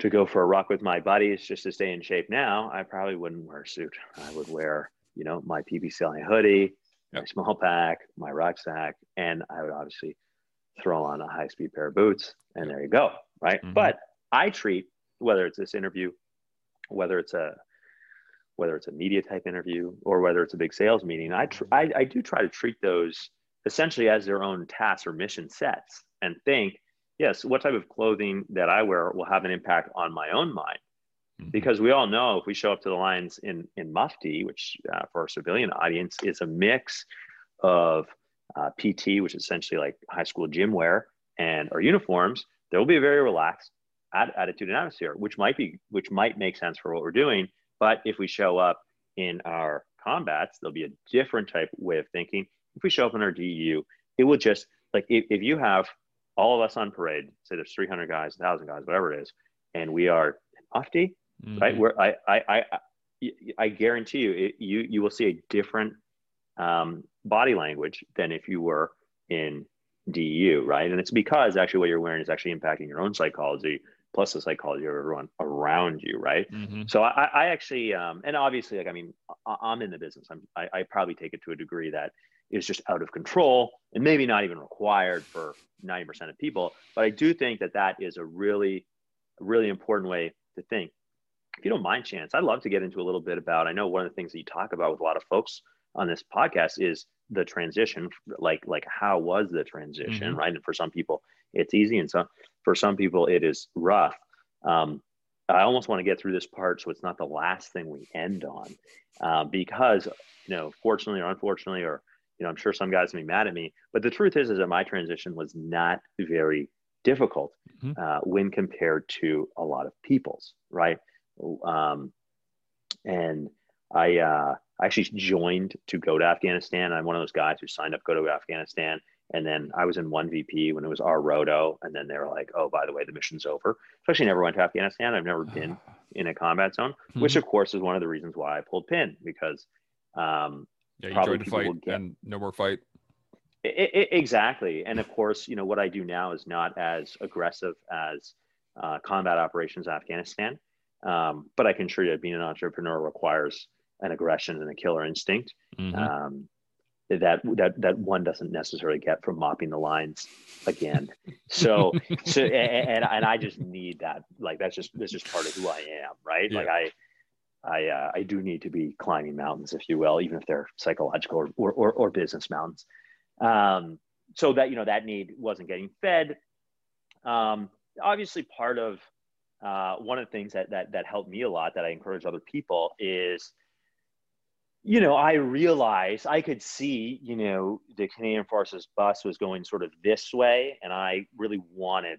C: to go for a ruck with my buddies just to stay in shape now, I probably wouldn't wear a suit. I would wear, you know, my PPCLI hoodie, yep. my small pack, my rucksack, and I would obviously throw on a high speed pair of boots, and there you go. Right. Mm-hmm. But I treat whether it's this interview, whether it's a whether it's a media type interview or whether it's a big sales meeting, I, tr- I, I do try to treat those essentially as their own tasks or mission sets and think, yes, what type of clothing that I wear will have an impact on my own mind. Mm-hmm. Because we all know if we show up to the lines in, in Mufti, which uh, for our civilian audience is a mix of uh, PT, which is essentially like high school gym wear, and our uniforms, there will be a very relaxed attitude and atmosphere, which might be which might make sense for what we're doing. But if we show up in our combats, there'll be a different type way of thinking. If we show up in our DEU, it will just like if, if you have all of us on parade, say there's 300 guys, 1,000 guys, whatever it is, and we are Mufti, mm-hmm. right? Where I, I, I, I, I guarantee you, it, you, you will see a different um, body language than if you were in DEU, right? And it's because actually what you're wearing is actually impacting your own psychology plus the psychology of everyone around you, right? Mm-hmm. So I, I actually, um, and obviously, like I mean, I'm in the business. I'm, I, I probably take it to a degree that is just out of control and maybe not even required for 90% of people. But I do think that that is a really, really important way to think. If you don't mind, Chance, I'd love to get into a little bit about. I know one of the things that you talk about with a lot of folks on this podcast is the transition like like how was the transition mm-hmm. right and for some people it's easy and so for some people it is rough um, i almost want to get through this part so it's not the last thing we end on uh, because you know fortunately or unfortunately or you know i'm sure some guys may be mad at me but the truth is is that my transition was not very difficult mm-hmm. uh, when compared to a lot of people's right um, and i uh, I actually joined to go to Afghanistan. I'm one of those guys who signed up to go to Afghanistan. And then I was in one VP when it was our roto. And then they were like, oh, by the way, the mission's over. Especially never went to Afghanistan. I've never been in a combat zone, mm-hmm. which of course is one of the reasons why I pulled pin because um,
B: yeah, you tried to fight get... and no more fight.
C: It, it, exactly. And of course, you know, what I do now is not as aggressive as uh, combat operations in Afghanistan. Um, but I can assure you being an entrepreneur requires an aggression and a killer instinct mm-hmm. um, that that that one doesn't necessarily get from mopping the lines again. so *laughs* so and, and I just need that like that's just that's just part of who I am, right? Yeah. Like I. I, uh, I do need to be climbing mountains, if you will, even if they're psychological or, or, or, or business mountains. Um, so that, you know, that need wasn't getting fed. Um, obviously part of uh, one of the things that, that, that helped me a lot that I encourage other people is you know, I realized I could see, you know, the Canadian Forces bus was going sort of this way, and I really wanted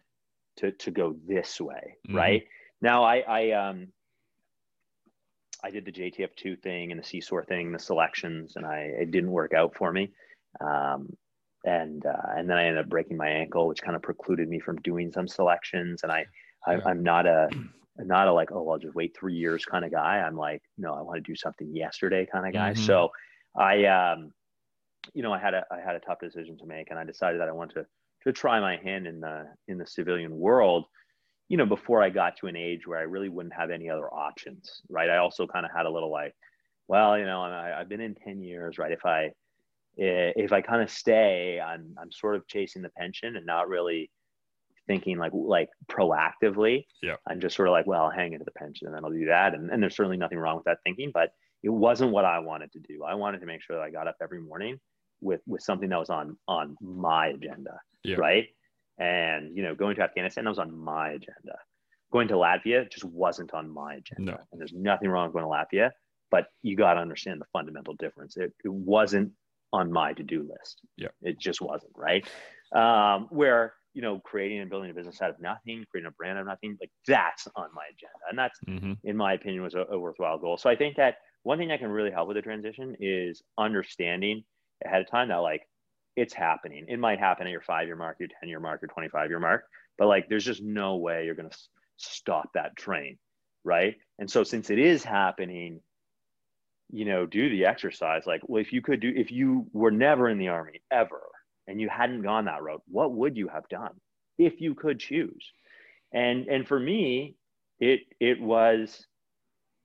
C: to to go this way, mm-hmm. right? Now, I I um I did the JTF two thing and the CSOR thing, the selections, and I it didn't work out for me, um, and uh, and then I ended up breaking my ankle, which kind of precluded me from doing some selections, and I, I I'm not a not a like, oh, I'll just wait three years kind of guy. I'm like, no, I want to do something yesterday kind of guy. Mm-hmm. So I, um, you know, I had a, I had a tough decision to make and I decided that I wanted to, to try my hand in the, in the civilian world, you know, before I got to an age where I really wouldn't have any other options. Right. I also kind of had a little like, well, you know, I, I've been in 10 years, right. If I, if I kind of stay, I'm, I'm sort of chasing the pension and not really, thinking like like proactively.
B: Yeah.
C: I'm just sort of like, well, I'll hang into the pension and then I'll do that. And, and there's certainly nothing wrong with that thinking, but it wasn't what I wanted to do. I wanted to make sure that I got up every morning with with something that was on on my agenda. Yeah. Right. And you know, going to Afghanistan, that was on my agenda. Going to Latvia just wasn't on my agenda.
B: No.
C: And there's nothing wrong with going to Latvia, but you got to understand the fundamental difference. It, it wasn't on my to-do list.
B: Yeah.
C: It just wasn't, right? Um, where you know, creating and building a business out of nothing, creating a brand out of nothing, like that's on my agenda. And that's, mm-hmm. in my opinion, was a, a, worthwhile goal. So I think that one thing that can really help with the transition is understanding ahead of time that like it's happening. It might happen at your five year mark, your 10 year mark, your 25 year mark, but like there's just no way you're going to stop that train. Right. And so since it is happening, you know, do the exercise. Like, well, if you could do, if you were never in the army ever, and you hadn't gone that road, what would you have done if you could choose? And and for me, it it was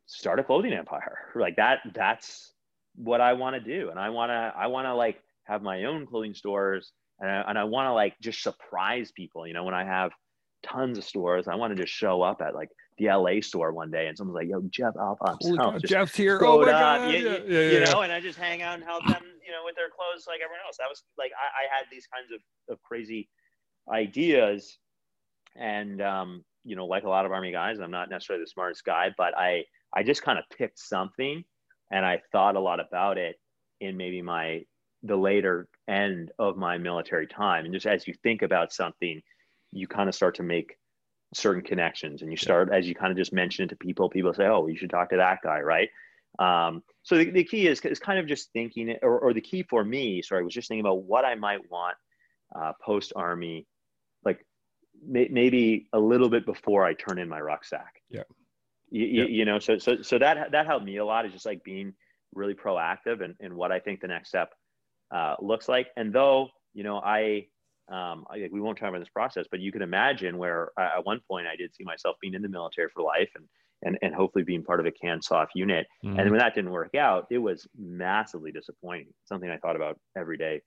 C: start a clothing empire. *laughs* Like that that's what I want to do. And I want to I want to like have my own clothing stores and I, and I want to like just surprise people, you know, when I have tons of stores, I want to just show up at like the LA store one day and someone's like, yo, Jeff Alphonse.
B: Oh, *laughs* Jeff's here. Oh my God.
C: You, yeah, yeah, you know, and I just hang out and help them, you know, with their clothes like everyone else. That was like, I, I had these kinds of, of crazy ideas. And, um, you know, like a lot of army guys, I'm not necessarily the smartest guy, but I, I just kind of picked something and I thought a lot about it in maybe my, the later end of my military time. And just as you think about something, you kind of start to make certain connections and you start as you kind of just mentioned it to people people say oh you should talk to that guy right? Um, so the, the key is, is kind of just thinking or, or the key for me sorry was just thinking about what i might want uh, post army like may, maybe a little bit before i turn in my rucksack.
B: Yeah.
C: You, yeah. you, know so so so that that helped me a lot is just like being really proactive and, and what i think the next step uh, looks like. And though you know i um, I, we won't talk about this process, but you can imagine where uh, at one point I did see myself being in the military for life and and, and hopefully being part of a CANSOF unit. Mm-hmm. And when that didn't work out, it was massively disappointing. Something I thought about every day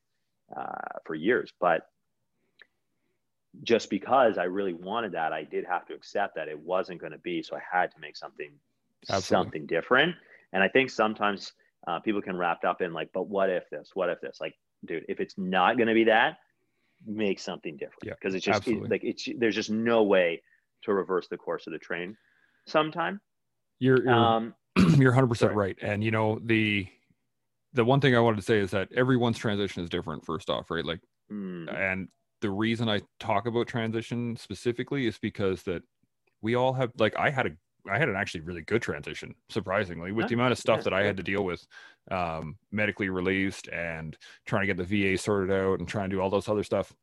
C: uh, for years. But just because I really wanted that, I did have to accept that it wasn't going to be. So I had to make something Absolutely. something different. And I think sometimes uh, people can wrapped up in like, but what if this? What if this? Like, dude, if it's not going to be that, make something different.
B: Yeah,
C: because it's just it, like it's there's just no way to reverse the course of the train. Sometime.
B: You're you're, um, *clears throat* you're 100 percent right, and you know the the one thing I wanted to say is that everyone's transition is different. First off, right? Like, mm. and the reason I talk about transition specifically is because that we all have like I had a I had an actually really good transition, surprisingly, with the amount of stuff that I had to deal with, um, medically released and trying to get the VA sorted out and trying to do all those other stuff.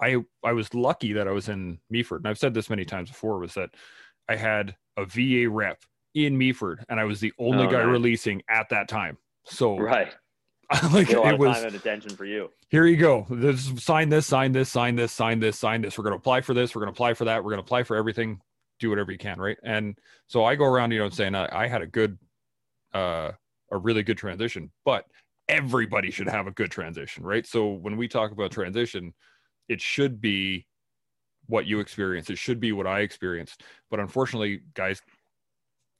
B: I I was lucky that I was in Meaford, and I've said this many times before, was that I had a VA rep in Meaford, and I was the only oh, guy nice. releasing at that time. So
C: right, *laughs*
B: like it was
C: time and attention for you.
B: Here you go. This, sign this, sign this, sign this, sign this, sign this. We're going to apply for this. We're going to apply for that. We're going to apply for everything. Do whatever you can, right? And so I go around, you know, saying I, I had a good, uh, a really good transition, but everybody should have a good transition, right? So when we talk about transition, it should be what you experience. It should be what I experienced. But unfortunately, guys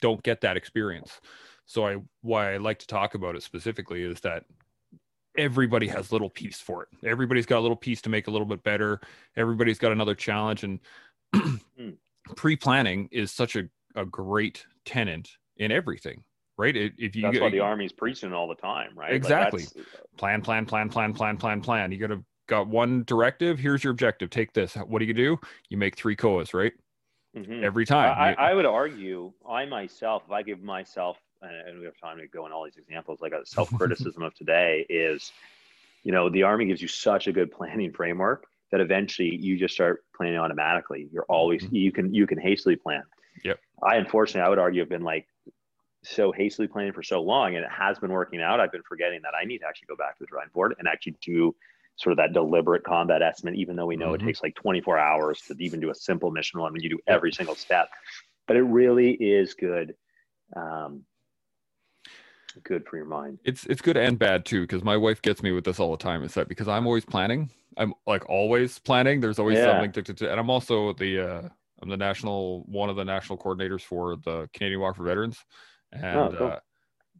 B: don't get that experience. So I why I like to talk about it specifically is that everybody has little piece for it. Everybody's got a little piece to make a little bit better. Everybody's got another challenge and *clears throat* hmm. Pre-planning is such a, a great tenant in everything right? If you
C: that's what the army's preaching all the time, right?
B: Exactly. Like plan, plan, plan, plan, plan, plan, plan. You got to got one directive. Here's your objective. Take this. What do you do? You make three COAs, right? Mm-hmm. Every time.
C: I, I, would argue, I myself, if I give myself, and we have time to go in all these examples, like a *laughs* self criticism of today is, you know, the Army gives you such a good planning framework that eventually you just start planning automatically. You're always, mm-hmm. you can, you can hastily plan.
B: Yep.
C: I, unfortunately, I would argue have been like so hastily planning for so long and it has been working out. I've been forgetting that I need to actually go back to the drawing board and actually do sort of that deliberate combat estimate, even though we know mm-hmm. it takes like 24 hours to even do a simple mission one when you do every single step. But it really is good. Um, good for your mind.
B: It's it's good and bad too, because my wife gets me with this all the time. Is that because I'm always planning? I'm like always planning. There's always yeah. something to, to, and I'm also the uh, I'm the national one of the national coordinators for the Canadian Walk for Veterans, and oh, cool. uh,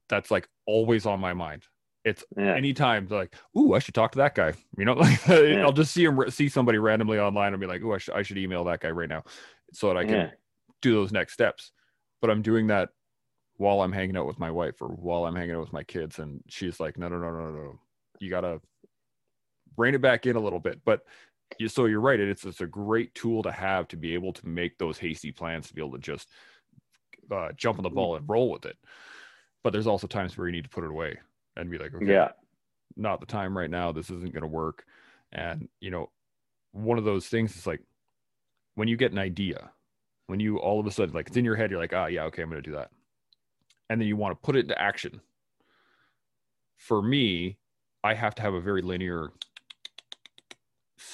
B: that's like always on my mind. It's yeah. anytime like, ooh, I should talk to that guy. You know, *laughs* like yeah. I'll just see him see somebody randomly online and be like, ooh, I, sh- I should email that guy right now, so that I can do those next steps. But I'm doing that while I'm hanging out with my wife or while I'm hanging out with my kids, and she's like, no, no, no, no, no, you gotta rein it back in a little bit. But you, so you're right. It's it's a great tool to have to be able to make those hasty plans to be able to just uh, jump on the ball and roll with it. But there's also times where you need to put it away and be like, okay,
C: yeah,
B: not the time right now. This isn't going to work. And, you know, one of those things is like when you get an idea, when you all of a sudden, like it's in your head, you're like, ah, yeah, okay, I'm going to do that. And then you want to put it into action. For me, I have to have a very linear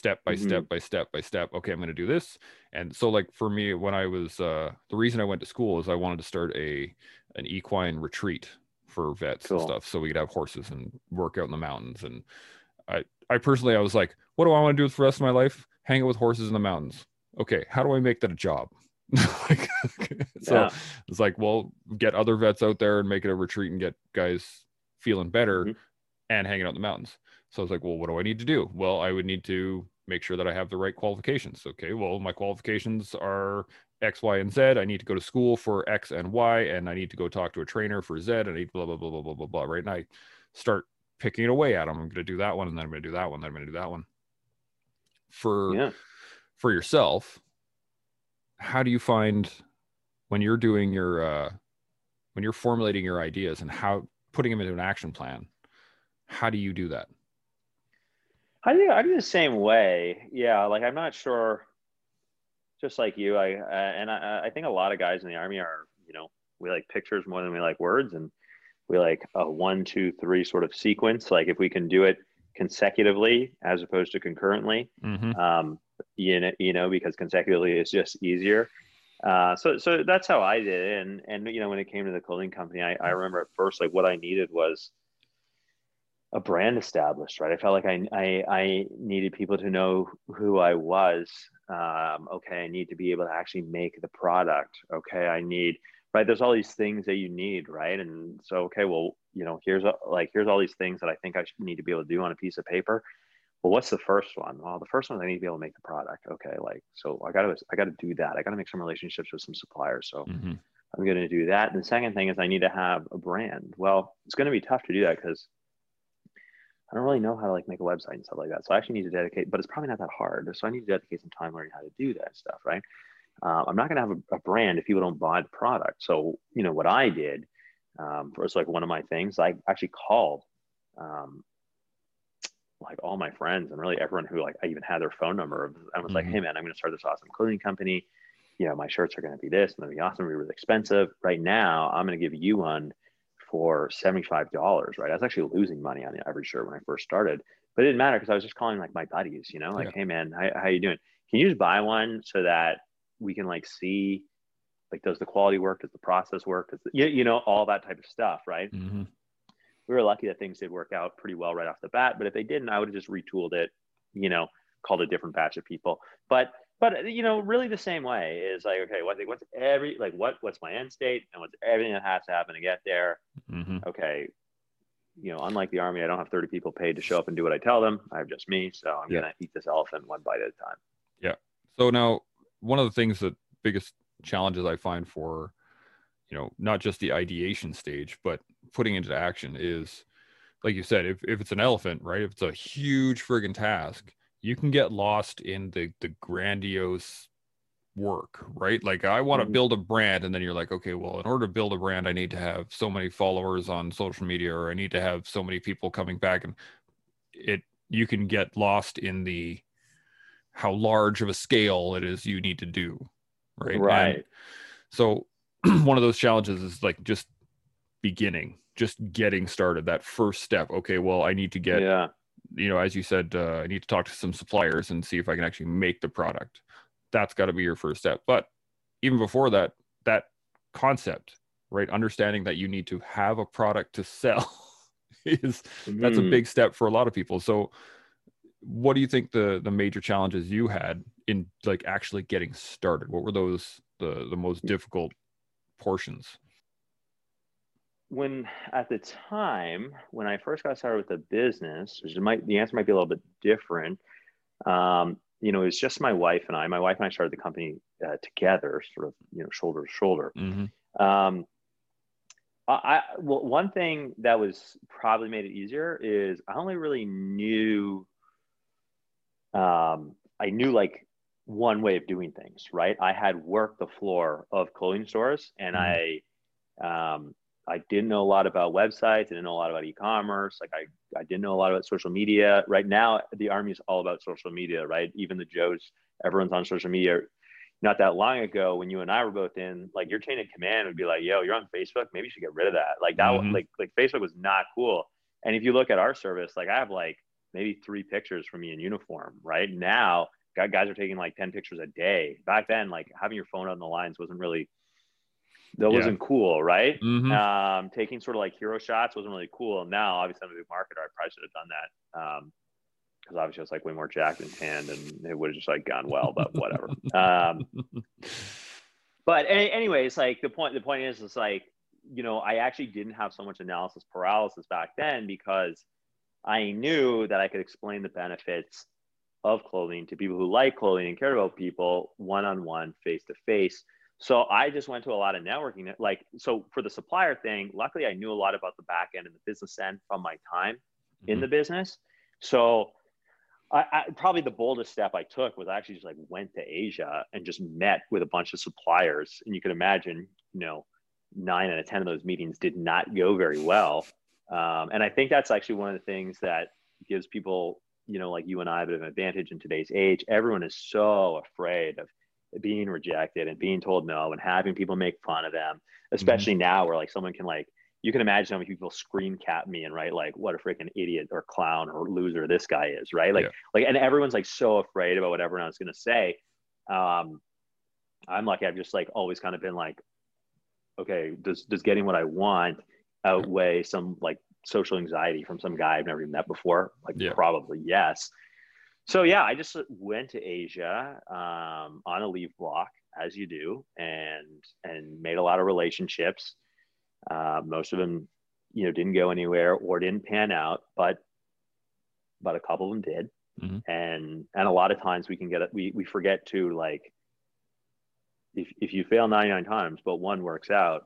B: step by mm-hmm. step by step by step okay i'm going to do this and so like for me when i was uh the reason i went to school is i wanted to start a an equine retreat for vets cool. and stuff so we could have horses and work out in the mountains and i i personally i was like what do i want to do for the rest of my life hang out with horses in the mountains okay how do i make that a job *laughs* like, *laughs* so yeah. it's like well get other vets out there and make it a retreat and get guys feeling better mm-hmm. and hanging out in the mountains so i was like well what do i need to do well i would need to make sure that i have the right qualifications okay well my qualifications are X, Y, and Z. I need to go to school for X and Y, and I need to go talk to a trainer for Z, and I need blah blah blah blah blah blah blah. Right, and I start picking it away at them. I'm going to do that one, and then I'm going to do that one, then I'm going to do that one. For yeah. for yourself, how do you find when you're doing your uh, when you're formulating your ideas and how putting them into an action plan? How do you do that?
C: I do. I do the same way. Yeah, like I'm not sure just like you, I uh, and I, I think a lot of guys in the army are, you know, we like pictures more than we like words, and we like a one, two, three sort of sequence. Like if we can do it consecutively as opposed to concurrently, mm-hmm. um, you know, you know, because consecutively is just easier. Uh, so, so that's how I did it. And, and, you know, when it came to the clothing company, I, I remember at first, like what I needed was, a brand established, right? I felt like I, I, I needed people to know who I was. Um, okay, I need to be able to actually make the product. Okay, I need right there's all these things that you need right and so okay well you know here's a, like here's all these things that i think i need to be able to do on a piece of paper well what's the first one well the first one is i need to be able to make the product okay like so i gotta i gotta do that i gotta make some relationships with some suppliers so mm-hmm. i'm gonna do that and the second thing is i need to have a brand well it's gonna be tough to do that because I don't really know how to like make a website and stuff like that. So I actually need to dedicate, but it's probably not that hard. So I need to dedicate some time learning how to do that stuff, right? Uh, I'm not going to have a, a, brand if people don't buy the product. So, you know, what I did um, was like one of my things, I actually called um, like all my friends and really everyone who like I even had their phone number I was mm-hmm. like, hey man, I'm going to start this awesome clothing company. You know, my shirts are going to be this and they'll be awesome, be really expensive. Right now, I'm going to give you one for $75, right? I was actually losing money on every shirt when I first started, but it didn't matter because I was just calling like my buddies, you know, like, yeah. hey man, how, how you doing? Can you just buy one so that we can like see like does the quality work does the process work does the, you, you know all that type of stuff right mm-hmm. We were lucky that things did work out pretty well right off the bat but if they didn't i would have just retooled it you know called a different batch of people. But but you know really the same way is like okay what, what's every like what what's my end state and what's everything that has to happen to get there? Mm-hmm. okay you know unlike the army i don't have 30 people paid to show up and do what i tell them. I have just me so i'm yeah. gonna eat this elephant one bite at a time.
B: Yeah. So now one of the things that biggest challenges I find for, you know, not just the ideation stage, but putting into action is, like you said, if, if it's an elephant, right? If it's a huge friggin' task, you can get lost in the the grandiose work, right? Like I want to mm-hmm. build a brand, and then you're like, okay, well, in order to build a brand, I need to have so many followers on social media, or I need to have so many people coming back, and it you can get lost in the how large of a scale it is you need to do right
C: right and
B: so *clears throat* one of those challenges is like just beginning just getting started that first step. Okay well i need to get yeah. you know as you said uh, i need to talk to some suppliers and see if i can actually make the product. That's got to be your first step. But even before that that concept right understanding that you need to have a product to sell *laughs* is mm-hmm. that's a mm-hmm. big step for a lot of people. So what do you think the the major challenges you had in like actually getting started? What were those the the most difficult portions
C: when at the time when i first got started with the business which might the answer might be a little bit different um, you know it's just my wife and i my wife and i started the company uh, together sort of you know shoulder to shoulder mm-hmm. um, I well, one thing that was probably made it easier is I only really knew um, I knew like one way of doing things, right? I had worked the floor of clothing stores and mm-hmm. I, um, I didn't know a lot about websites. I didn't know a lot about e-commerce. Like I, I didn't know a lot about social media. Right now, the army is all about social media, right? Even the Joes, everyone's on social media. Not that long ago, when you and I were both in, like your chain of command would be like, "Yo, you're on Facebook. Maybe you should get rid of that." Like that, mm-hmm. like like Facebook was not cool. And if you look at our service, like I have like maybe three pictures from me in uniform. Right now, guys are taking like 10 pictures a day. Back then, like having your phone on the lines wasn't really that yeah. wasn't cool, right? Mm-hmm. Um, taking sort of like hero shots wasn't really cool. Now, obviously, I'm a big marketer. I probably should have done that. Um, because obviously I was like way more jacked and tanned and it would have just like gone well, but whatever. *laughs* um, but any, anyways, like the point, the point is, is like, you know, I actually didn't have so much analysis paralysis back then because I knew that I could explain the benefits of clothing to people who like clothing and care about people one on one, face to face. So I just went to a lot of networking. Like, so for the supplier thing, luckily I knew a lot about the back end and the business end from my time mm-hmm. in the business. So I, I, probably the boldest step I took was I actually just like went to Asia and just met with a bunch of suppliers. And you can imagine, you know, nine out of 10 of those meetings did not go very well. Um, and I think that's actually one of the things that gives people, you know, like you and I, a bit of an advantage in today's age. Everyone is so afraid of being rejected and being told no and having people make fun of them, especially mm-hmm. now where like someone can like, you can imagine how many people scream cap me and write like what a freaking idiot or clown or loser this guy is, right? Like, yeah. like, and everyone's like so afraid about what everyone else is gonna say. Um, I'm lucky. I've just like always kind of been like, okay, does does getting what I want outweigh some like social anxiety from some guy I've never even met before? Like yeah. probably yes. So yeah, I just went to Asia um, on a leave block as you do, and and made a lot of relationships. Uh, most of them, you know, didn't go anywhere or didn't pan out, but but a couple of them did. Mm-hmm. And and a lot of times we can get it. We we forget to like if if you fail 99 times, but one works out,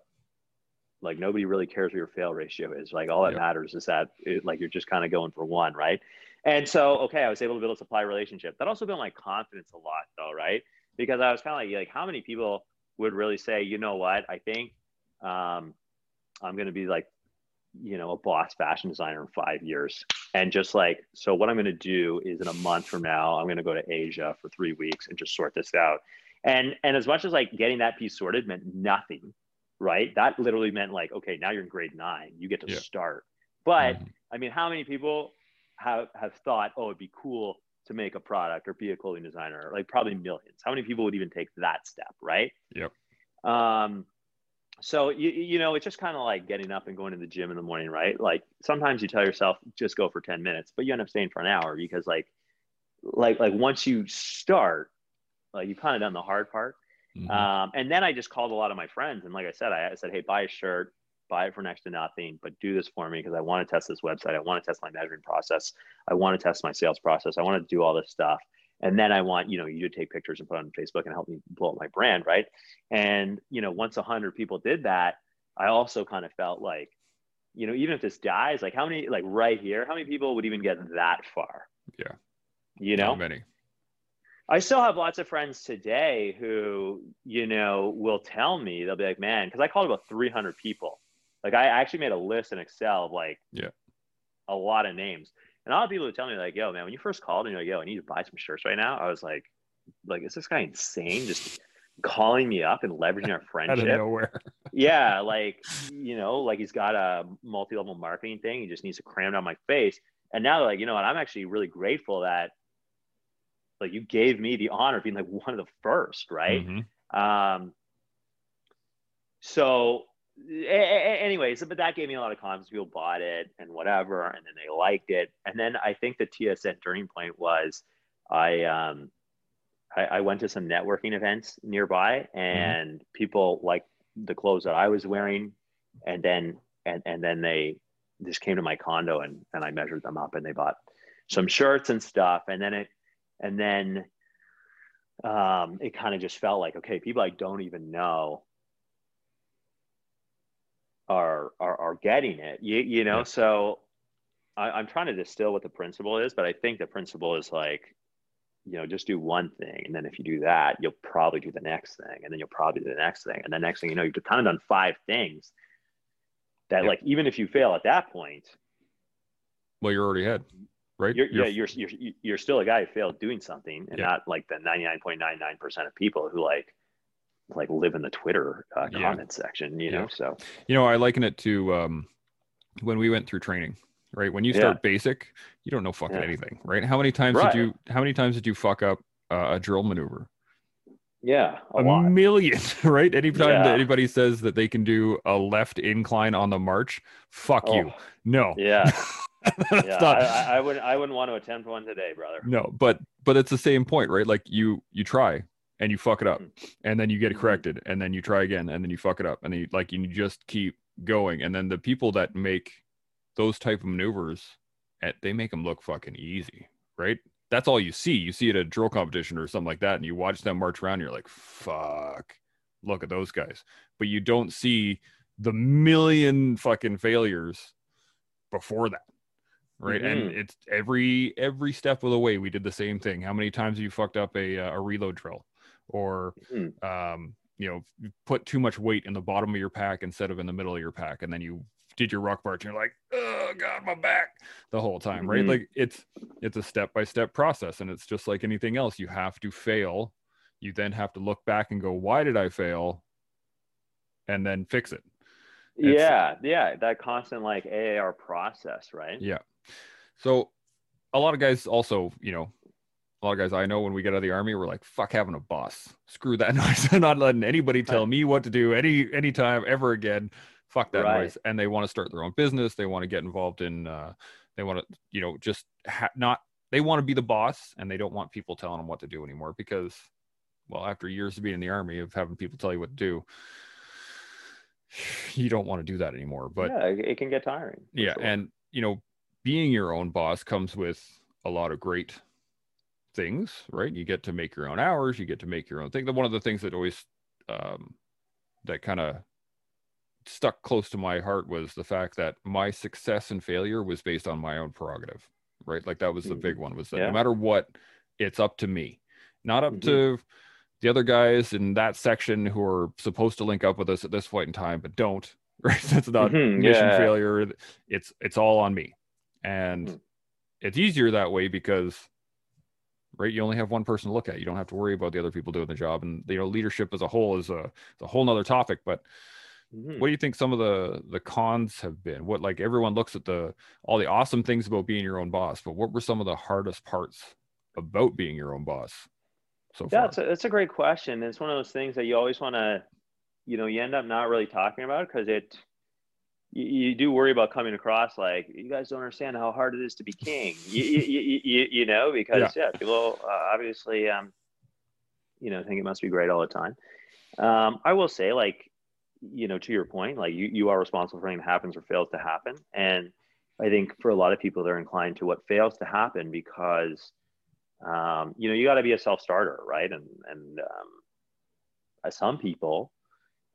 C: like nobody really cares what your fail ratio is. Like all that yep. matters is that it, like you're just kind of going for one, right? And so, okay, I was able to build a supply relationship. That also built my confidence a lot, though, right? Because I was kind of like, like, how many people would really say, you know what? I think um, I'm going to be like, you know, a boss fashion designer in five years. And just like, so what I'm going to do is in a month from now, I'm going to go to Asia for three weeks and just sort this out. And and as much as like getting that piece sorted meant nothing, right? That literally meant like, okay, now you're in grade nine, you get to yeah. start. But mm-hmm. I mean, how many people have have thought, oh, it'd be cool to make a product or be a clothing designer? Like probably millions. How many people would even take that step, right?
B: Yep.
C: Um, so you you know, it's just kind of like getting up and going to the gym in the morning, right? Like sometimes you tell yourself just go for 10 minutes, but you end up staying for an hour because like like like once you start, like you've kind of done the hard part. Mm-hmm. Um, and then I just called a lot of my friends and like I said, I, I said, hey, buy a shirt, buy it for next to nothing, but do this for me because I want to test this website. I want to test my measuring process. I want to test my sales process. I want to do all this stuff. And then I want, you know, you to take pictures and put on Facebook and help me blow up my brand. Right. And, you know, once a hundred people did that, I also kind of felt like, you know, even if this dies, like how many, like right here, how many people would even get that far?
B: Yeah.
C: You know,
B: Not many.
C: I still have lots of friends today who, you know, will tell me, they'll be like, man, because I called about 300 people like I actually made a list in Excel of like
B: yeah
C: a lot of names. And a lot of people would tell me like, yo, man, when you first called and you're like, yo, I need to buy some shirts right now. I was like, like, is this guy insane? Just calling me up and leveraging our friendship. *laughs*
B: Out of nowhere.
C: yeah. *laughs* Like, you know, like he's got a multi-level marketing thing. He just needs to cram it on my face. And now like, you know what, I'm actually really grateful that like you gave me the honor of being like one of the first, right? Mm-hmm. Um, so anyways, but that gave me a lot of confidence. People bought it and whatever, and then they liked it. And then I think the TSN turning point was I um I, I went to some networking events nearby, mm-hmm. and mm-hmm. people liked the clothes that I was wearing, and then and and then they just came to my condo and and I measured them up, and they bought some shirts and stuff, and then it and then um, it kind of just felt like okay, people I don't even know are are, are getting it. You, you know, yeah. so I, am trying to distill what the principle is, but I think the principle is like, you know, just do one thing, and then if you do that, you'll probably do the next thing, and then you'll probably do the next thing, and the next thing you know, you've kind of done five things. That yeah. like even if you fail at that point,
B: well, you're already ahead, right?
C: You're, you're, yeah, you're you're you're still a guy who failed doing something, and not like the 99.99% of people who like like live in the Twitter uh, yeah. comment section, you yeah. know. So
B: you know, I liken it to um, when we went through training. Right when you start yeah. basic, you don't know fucking anything, right? How many times right. did you? How many times did you fuck up uh, a drill maneuver?
C: Yeah,
B: a, a million, *laughs* right? Anytime yeah. that anybody says that they can do a left incline on the march, fuck oh. you. No.
C: Yeah. *laughs* yeah. I, I, wouldn't. I wouldn't want to attempt one today, brother.
B: No, but but it's the same point, right? Like you you try, and you fuck it up mm-hmm. and then you get it mm-hmm. corrected and then you try again and then you fuck it up and then you, like you just keep going and then the people that make those type of maneuvers at, eh, they make them look fucking easy right? That's all you see. You see it at a drill competition or something like that and you watch them march around you're like fuck. Look at those guys. But you don't see the million fucking failures before that right? Mm-hmm. and it's every every step of the way we did the same thing. How many times have you fucked up a a reload drill or mm-hmm. um, you know put too much weight in the bottom of your pack instead of in the middle of your pack and then you did your ruck march and you're like oh god my back the whole time mm-hmm. right like it's it's a step by step process and it's just like anything else. You have to fail. You then have to look back and go why did i fail? and then fix it.
C: It's, yeah yeah that constant like aar process right?
B: Yeah. So a lot of guys also you know a lot of guys I know when we get out of the army, we're like, fuck having a boss. Screw that *laughs* noise. I'm not letting anybody tell me what to do any anytime ever again. Fuck that right. noise. And they want to start their own business. They want to get involved in uh they want to, you know, just ha- not they want to be the boss and they don't want people telling them what to do anymore because well, after years of being in the army of having people tell you what to do, *sighs* you don't want to do that anymore. But
C: yeah, it can get tiring.
B: Yeah, sure. and you know, being your own boss comes with a lot of great things, right? You get to make your own hours, you get to make your own thing. One of the things that always um, that kind of stuck close to my heart was the fact that my success and failure was based on my own prerogative, right? Like that was the big mm-hmm. one was that yeah. no matter what, it's up to me, not up mm-hmm. to the other guys in that section who are supposed to link up with us at this point in time, but don't, *laughs* right? That's not mm-hmm. mission yeah. failure. It's, it's all on me. And mm-hmm. it's easier that way because right? You only have one person to look at. You don't have to worry about the other people doing the job. And you know leadership as a whole is a, a whole nother topic but mm-hmm. what do you think some of the the cons have been? What like everyone looks at the all the awesome things about being your own boss but what were some of the hardest parts about being your own boss
C: so yeah it's a, it's a great question. It's one of those things that you always want to you know you end up not really talking about because it you, you, do worry about coming across like you guys don't understand how hard it is to be king. You, you, you, you, know because yeah, yeah people uh, obviously um, you know think it must be great all the time. Um, i will say like you know to your point like you, you are responsible for anything that happens or fails to happen. And i think for a lot of people they're inclined to what fails to happen because um, you know you got to be a self-starter right? And and um, some people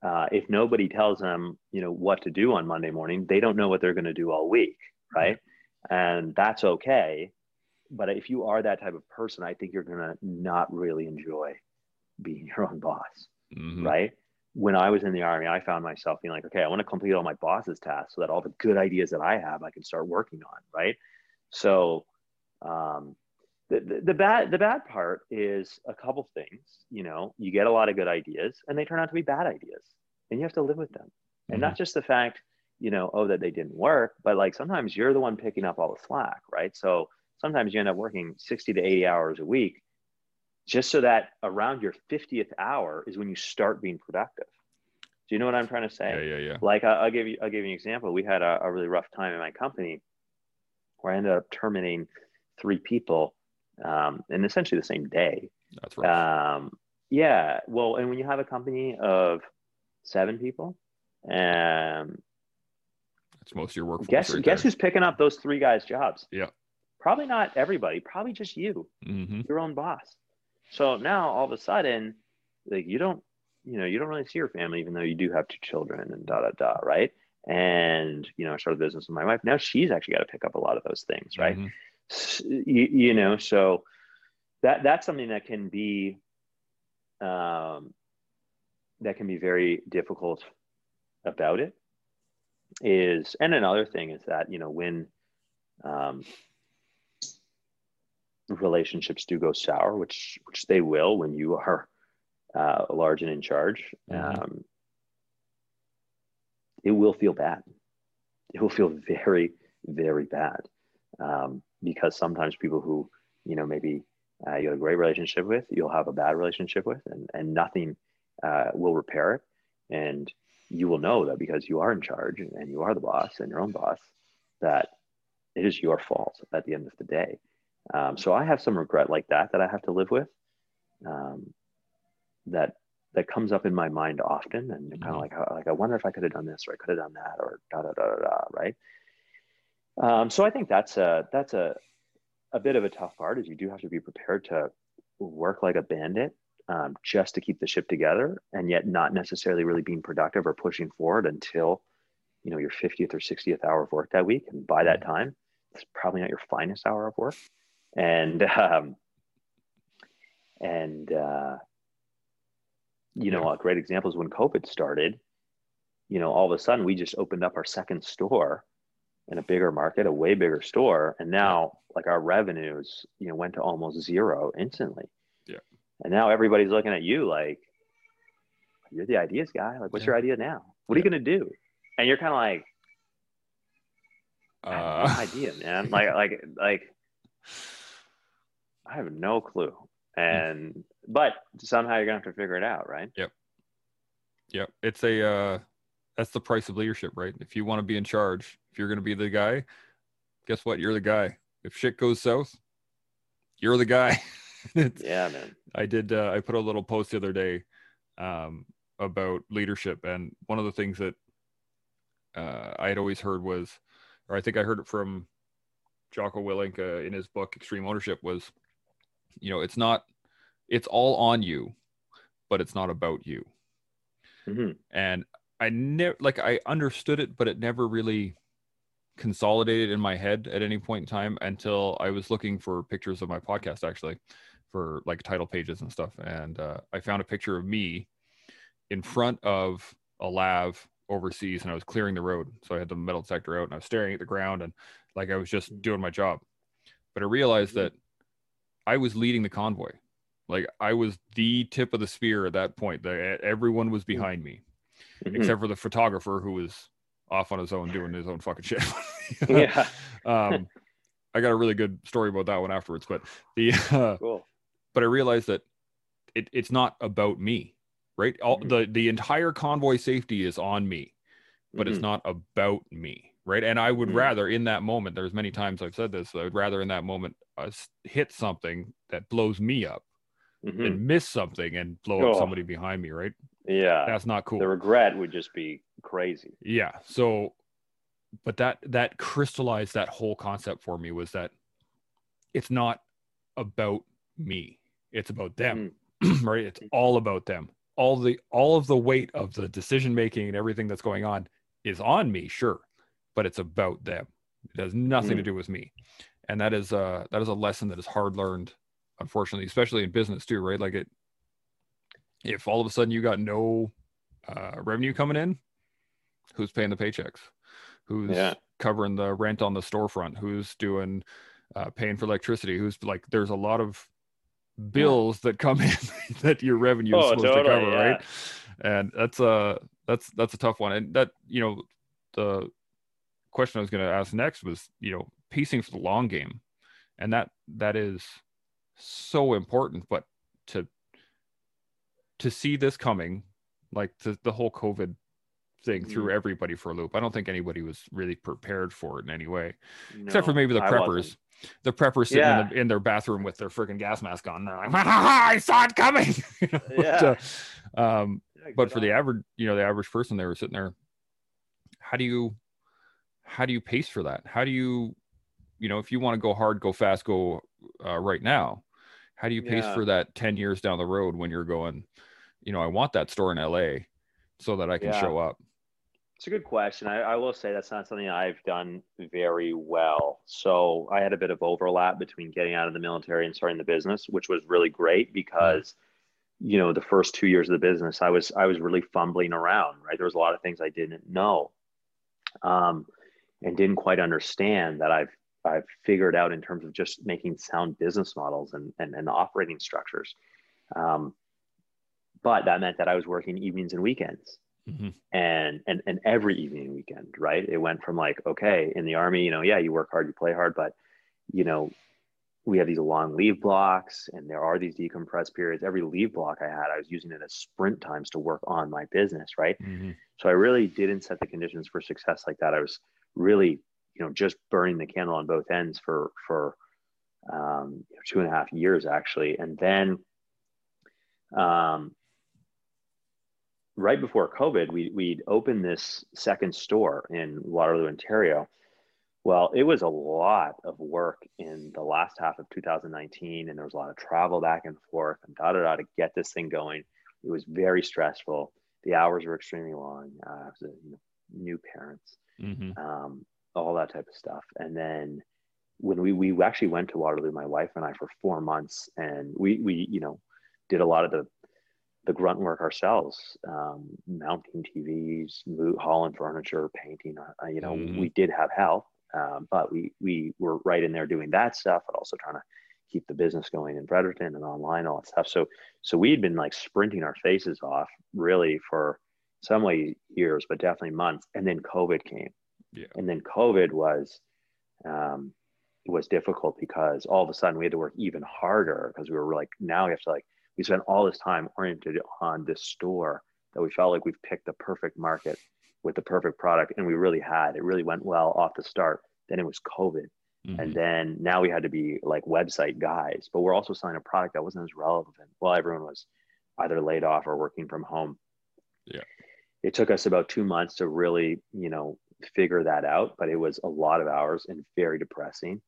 C: uh, if nobody tells them you know what to do on monday morning they don't know what they're going to do all week right? And that's okay. But if you are that type of person i think you're going to not really enjoy being *laughs* your own boss mm-hmm. right? When i was in the army i found myself being like okay i want to complete all my boss's tasks so that all the good ideas that i have i can start working on right? So um, the, the, bad the bad part is a couple things you know you get a lot of good ideas and they turn out to be bad ideas and you have to live with them. Mm-hmm. and not just the fact you know oh that they didn't work but like sometimes you're the one picking up all the slack right? So sometimes you end up working 60 to 80 hours a week just so that around your 50th hour is when you start being productive. Do you know what i'm trying to say?
B: Yeah yeah yeah.
C: Like i'll give you i'll give you an example. We had a, a really rough time in my company where i ended up terminating three people um, and essentially the same day.
B: That's right.
C: Um, yeah. Well, and when you have a company of seven people, um,
B: that's most of your workforce.
C: Guess
B: right
C: guess who's picking up those three guys' jobs?
B: Yeah.
C: Probably not everybody. Probably just you, mm-hmm. your own boss. So now all of a sudden, like you don't, you know, you don't really see your family, even though you do have two children and da da da, right? And you know, I started business with my wife. Now she's actually got to pick up a lot of those things, right? Mm-hmm you, you know so that that's something that can be um, that can be very difficult about it is and another thing is that you know when um, relationships do go sour which which they will when you are uh, large and in charge mm-hmm. um, it will feel bad it will feel very very bad um, because sometimes people who you know maybe uh, you have a great relationship with you'll have a bad relationship with and, and nothing uh, will repair it. And you will know that because you are in charge and you are the boss and your own boss that it is your fault at the end of the day. Um, so i have some regret like that that i have to live with um, that that comes up in my mind often and kind of mm-hmm. like like i wonder if i could have done this or i could have done that or da da da da, da right um, so I think that's a that's a a bit of a tough part is you do have to be prepared to work like a bandit um, just to keep the ship together and yet not necessarily really being productive or pushing forward until you know your 50th or 60th hour of work that week. And by that mm-hmm. time it's probably not your finest hour of work. And *laughs* um, and uh, you know a great example is when covid started you know all of a sudden we just opened up our second store in a bigger market, a way bigger store, and now like our revenues, you know, went to almost zero instantly.
B: Yeah.
C: And now everybody's looking at you like, you're the ideas guy. Like, what's yeah. your idea now? What yeah. are you gonna do? And you're kind of like, uh, no idea, *laughs* man. like, like, like, I have no clue. And but somehow you're gonna have to figure it out, right?
B: Yep. Yep. It's a uh that's the price of leadership, right? If you want to be in charge, if you're going to be the guy, guess what? You're the guy. If shit goes south, you're the guy. *laughs*
C: yeah, man.
B: I did. Uh, I put a little post the other day um, about leadership, and one of the things that uh, I had always heard was, or I think I heard it from Jocko Willink uh, in his book Extreme Ownership was, you know, it's not, it's all on you, but it's not about you. Mm-hmm. And I never like I understood it, but it never really consolidated in my head at any point in time until I was looking for pictures of my podcast actually for like title pages and stuff. And uh, I found a picture of me in front of a lav overseas and I was clearing the road. So I had the metal detector out and I was staring at the ground and like I was just mm. doing my job. But I realized that I was leading the convoy. Like I was the tip of the spear at that point. The, everyone was mm. behind me, mm-hmm. except for the photographer who was off on his own doing his own fucking shit. *laughs*
C: yeah.
B: um, I got a really good story about that one afterwards, but the uh, *laughs* cool. but I realized that it, it's not about me, right? All mm-hmm. the the entire convoy safety is on me, but mm-hmm. it's not about me, right? And I would mm-hmm. rather in that moment. There's many times I've said this. I would rather in that moment uh, hit something that blows me up mm-hmm. and miss something and blow oh. up somebody behind me, right?
C: Yeah,
B: that's not cool.
C: The regret would just be crazy.
B: Yeah. So, but that that crystallized that whole concept for me was that it's not about me; it's about them, mm. *clears throat* right? It's all about them. All the all of the weight of the decision making and everything that's going on is on me, sure, but it's about them. It has nothing mm. to do with me, and that is uh that is a lesson that is hard learned, unfortunately, especially in business too, right? Like it if all of a sudden you got no uh, revenue coming in, who's paying the paychecks? Who's yeah. covering the rent on the storefront? Who's doing uh, paying for electricity? Who's like, there's a lot of bills yeah. that come in *laughs* that your revenue is oh, supposed totally, to cover, yeah. right? And that's a that's that's a tough one. And that you know the question I was going to ask next was you know pacing for the long game, and that that is so important. But to to see this coming, like the, the whole COVID thing threw mm. everybody for a loop. I don't think anybody was really prepared for it in any way, no, except for maybe the preppers. The preppers sitting yeah. in, the, in, their bathroom with their freaking gas mask on. They're like, *laughs* I saw it coming. *laughs* yeah. um, yeah, but for on. the average, you know, the average person, they were sitting there. How do you, how do you pace for that? How do you, you know, if you want to go hard, go fast, go uh, right now. How do you pace yeah. for that 10 years down the road when you're going, you know, I want that store in LA so that I can yeah. show up?
C: It's a good question. I, I, will say that's not something I've done very well. So I had a bit of overlap between getting out of the military and starting the business, which was really great because, you know, the first two years of the business, I was I was really fumbling around. Right, there was a lot of things I didn't know, um, and didn't quite understand that I've I've figured out in terms of just making sound business models and and, and operating structures. Um, but that meant that I was working evenings and weekends. Mm-hmm. And, and and every evening and weekend, right? It went from like, okay, in the army, you know, yeah, you work hard, you play hard, but you know, we have these long leave blocks and there are these decompressed periods. Every leave block I had, I was using it as sprint times to work on my business, right? Mm-hmm. So I really didn't set the conditions for success like that. I was really, you know, just burning the candle on both ends for for um, two and a half years actually, and then um, right before COVID, we, we'd opened this second store in Waterloo, Ontario. Well, it was a lot of work in the last half of 2019, and there was a lot of travel back and forth and da da da to get this thing going. It was very stressful. The hours were extremely long. Uh, was a, you know, new parents, mm-hmm. um, all that type of stuff. And then when we we actually went to Waterloo, my wife and I, for four months, and we we you know did a lot of the the grunt work ourselves, um, mounting TVs, hauling furniture, painting. Uh, you know, mm-hmm. we did have help, um, but we we were right in there doing that stuff, but also trying to keep the business going in Fredericton and online, all that stuff. So so we'd been like sprinting our faces off really for some way years, but definitely months. And then COVID came, yeah. and then COVID was. Um, was difficult because all of a sudden we had to work even harder because we were like now we have to like we spent all this time oriented on this store that we felt like we've picked the perfect market with the perfect product and we really had it really went well off the start then it was covid Mm-hmm. And then now we had to be like website guys, but we're also selling a product that wasn't as relevant. Well, everyone was either laid off or working from home.
B: Yeah.
C: It took us about two months to really, you know, figure that out, but it was a lot of hours and very depressing.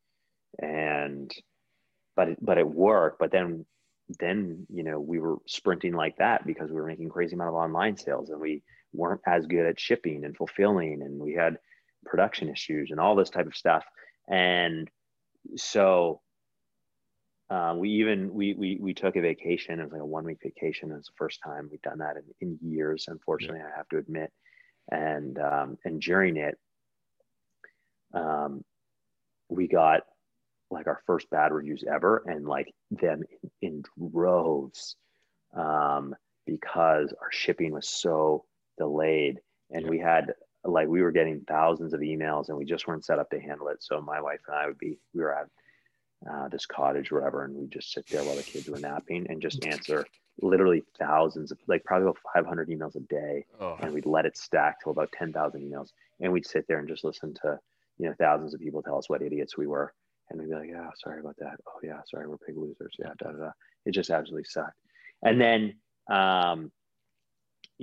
C: And, but it, but it worked. But then, then, you know, we were sprinting like that because we were making crazy amount of online sales and we weren't as good at shipping and fulfilling. And we had production issues and all this type of stuff. And so uh, we even we, we we took a vacation. It was like a one week vacation. It was the first time we'd done that in, in years. Unfortunately, yeah. I have to admit. And um, and during it, um, we got like our first bad reviews ever, and like them in, in droves, um, because our shipping was so delayed, and we had like we were getting thousands of emails, and we just weren't set up to handle it. So my wife and I would be we were at uh, this cottage or whatever, and we just sit there while the kids were napping and just *laughs* answer literally thousands of like probably about 500 emails a day, oh. and we'd let it stack to about 10,000 emails, and we'd sit there and just listen to you know thousands of people tell us what idiots we were, and we'd be like, yeah, sorry about that. Oh yeah, sorry, we're big losers. Yeah, da da da. It just absolutely sucked. And then um,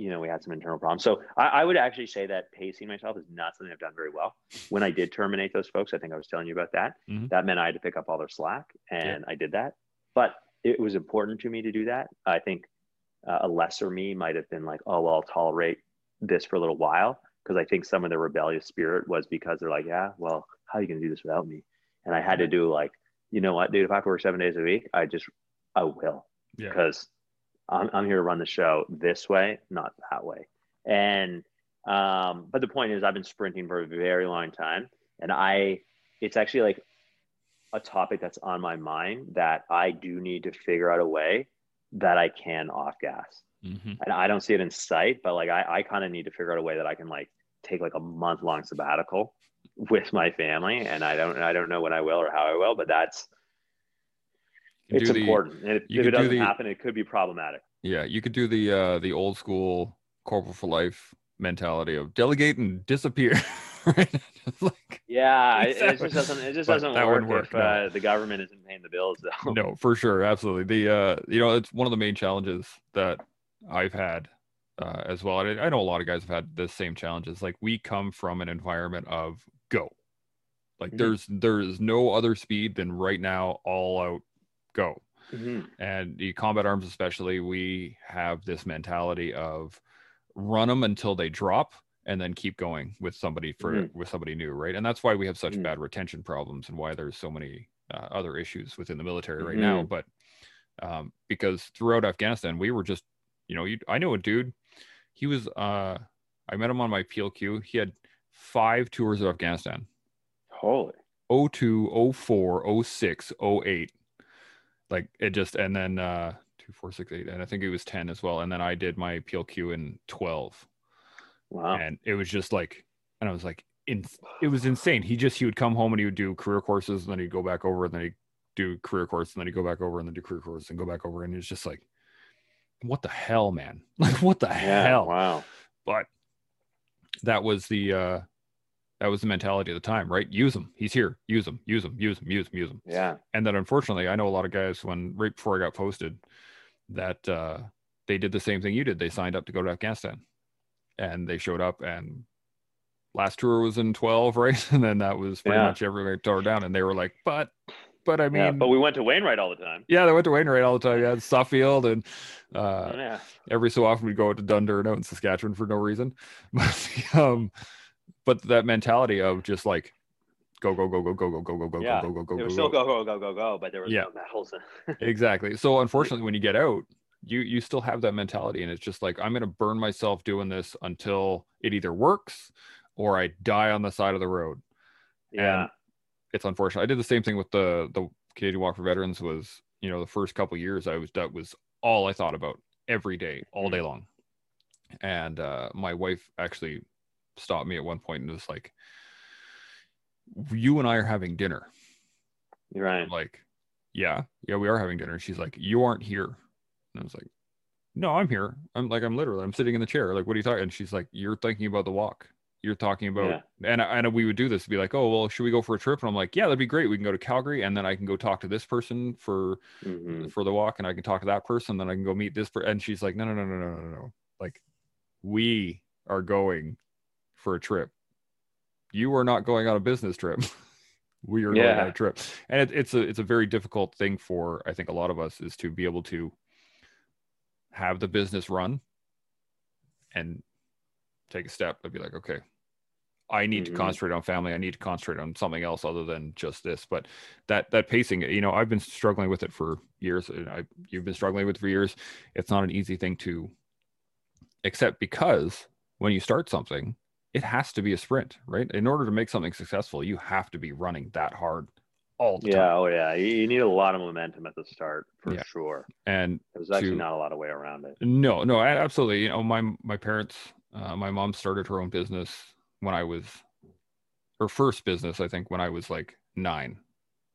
C: you know, we had some internal problems. So I, I, would actually say that pacing myself is not something I've done very well. When I did terminate those folks, I think I was telling you about that. Mm-hmm. That meant I had to pick up all their slack, and yeah. I did that. But it was important to me to do that. I think uh, a lesser me might have been like, oh, well, I'll tolerate this for a little while. Because I think some of the rebellious spirit was because they're like, yeah, well, how are you going to do this without me? And I had to do like, you know what, dude, if I have to work seven days a week, I just, I will. Because I'm, I'm here to run the show this way, not that way. And, um, but the point is, I've been sprinting for a very long time. And I, it's actually like a topic that's on my mind that I do need to figure out a way that I can off gas. Mm-hmm. And I don't see it in sight, but like I, I kind of need to figure out a way that I can like take like a month long sabbatical with my family. And I don't, I don't know when I will or how I will, but that's, it's important. and if, if it doesn't the, happen, it could be problematic.
B: Yeah, you could do the uh the old school corporal for life mentality of delegate and disappear. *laughs* right? *laughs*
C: like, yeah, it, it, just doesn't it just doesn't work, work if no. uh, the government isn't paying the bills though. *laughs*
B: No, for sure, absolutely. The uh you know it's one of the main challenges that I've had uh, as well. And I know a lot of guys have had the same challenges. Like we come from an environment of go. Like mm-hmm. there's there is no other speed than right now all out go. Mm-hmm. And the combat arms, especially, we have this mentality of run them until they drop and then keep going with somebody for mm-hmm. with somebody new, right? And that's why we have such mm-hmm. bad retention problems and why there's so many uh, other issues within the military right now. Mm-hmm. But um, because throughout Afghanistan, we were just, you know, you, I know a dude. He was, uh, I met him on my PLQ. He had five tours of Afghanistan.
C: Holy.
B: 02, 04, 06, 08 like it just and then uh two four six eight and i think it was 10 as well and then i did my plq in 12
C: wow.
B: And it was just like and i was like in, it was insane. He just he would come home and he would do career courses and then he'd go back over and then he'd do career course and then he'd go back over and then do career course and go back over and it's just like what the hell man? *laughs* Like what the yeah, hell?
C: wow.
B: But that was the uh that was the mentality at the time, right? Use him. He's here. Use him. Use him. Use him. Use him. Use him.
C: Yeah.
B: And then unfortunately, I know a lot of guys when right before I got posted that uh, they did the same thing you did. They signed up to go to Afghanistan, and they showed up. And last tour was in twelve, *laughs* right? And then that was pretty yeah. much everywhere tore down. And they were like, "But, but I mean, yeah,
C: but we went to Wainwright all the time.
B: Yeah, they went to Wainwright all the time. Yeah, Suffield, and uh, yeah. every so often we'd go out to Dundurn out in Saskatchewan for no reason. *laughs* But um, but that mentality of just like go go go go go go go go go
C: yeah.
B: go go go go.
C: Was still go go go go go, but there was yeah. no medals.
B: exactly. So unfortunately, when you get out, you you still have that mentality, and it's just like I'm gonna burn myself doing this until it either works or I die on the side of the road.
C: Yeah, and
B: it's unfortunate. I did the same thing with the the Canadian Walk for Veterans. Was you know the first couple years I was that was all I thought about every day, all day long. And uh, my wife actually stopped me at one point and was like, "You and I are having dinner."
C: Right.
B: I'm like, yeah, yeah, we are having dinner. She's like, "You aren't here," and I was like, "No, I'm here. I'm like, I'm literally, I'm sitting in the chair. Like, what are you talking?" And she's like, "You're thinking about the walk." you're talking about yeah. and and we would do this be like oh well should we go for a trip and i'm like yeah that'd be great we can go to calgary and then i can go talk to this person for mm-hmm. for the walk and i can talk to that person then i can go meet this person and she's like no no no no no no no like we are going for a trip you are not going on a business trip *laughs* we are yeah. going on a trip and it, it's a it's a very difficult thing for i think a lot of us is to be able to have the business run and take a step and be like okay I need mm-hmm. to concentrate on family. I need to concentrate on something else other than just this. But that that pacing, you know, I've been struggling with it for years. And I, you've been struggling with it for years. It's not an easy thing to accept because when you start something, it has to be a sprint, right? In order to make something successful, you have to be running that hard all the
C: yeah,
B: time.
C: oh yeah. You need a lot of momentum at the start for yeah. sure.
B: And
C: there's actually not a lot of way around it.
B: No, no, absolutely. You know, my my parents, uh, my mom started her own business when I was her first business, I think, when I was like nine.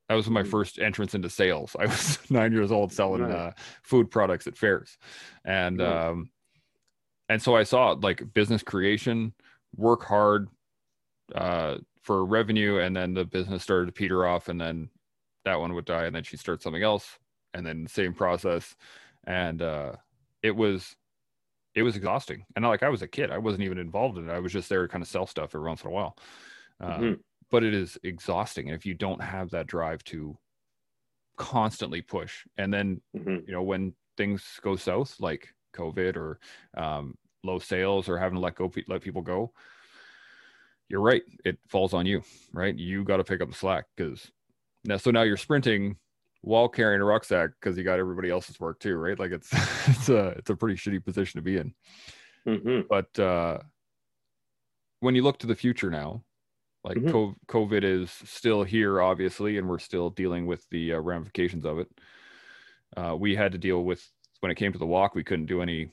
B: That was my mm-hmm. first entrance into sales. I was *laughs* nine years old selling uh, food products at fairs, and um, and so I saw like business creation, work hard uh, for revenue, and then the business started to peter off, and then that one would die, and then she started something else, and then the same process, and uh, it was it was exhausting. And like I was a kid, I wasn't even involved in it. I was just there to kind of sell stuff every once in a while. Um, mm-hmm. But it is exhausting, and if you don't have that drive to constantly push, and then mm-hmm. you know when things go south, like COVID or um, low sales or having to let go let people go, you're right. It falls on you, right? You got to pick up the slack because now. So now you're sprinting while carrying a rucksack because you got everybody else's work too, right? Like it's *laughs* it's a it's a pretty shitty position to be in. Mm-hmm. But uh, when you look to the future now, like mm-hmm. COVID is still here, obviously, and we're still dealing with the uh, ramifications of it. Uh, we had to deal with when it came to the walk. We couldn't do any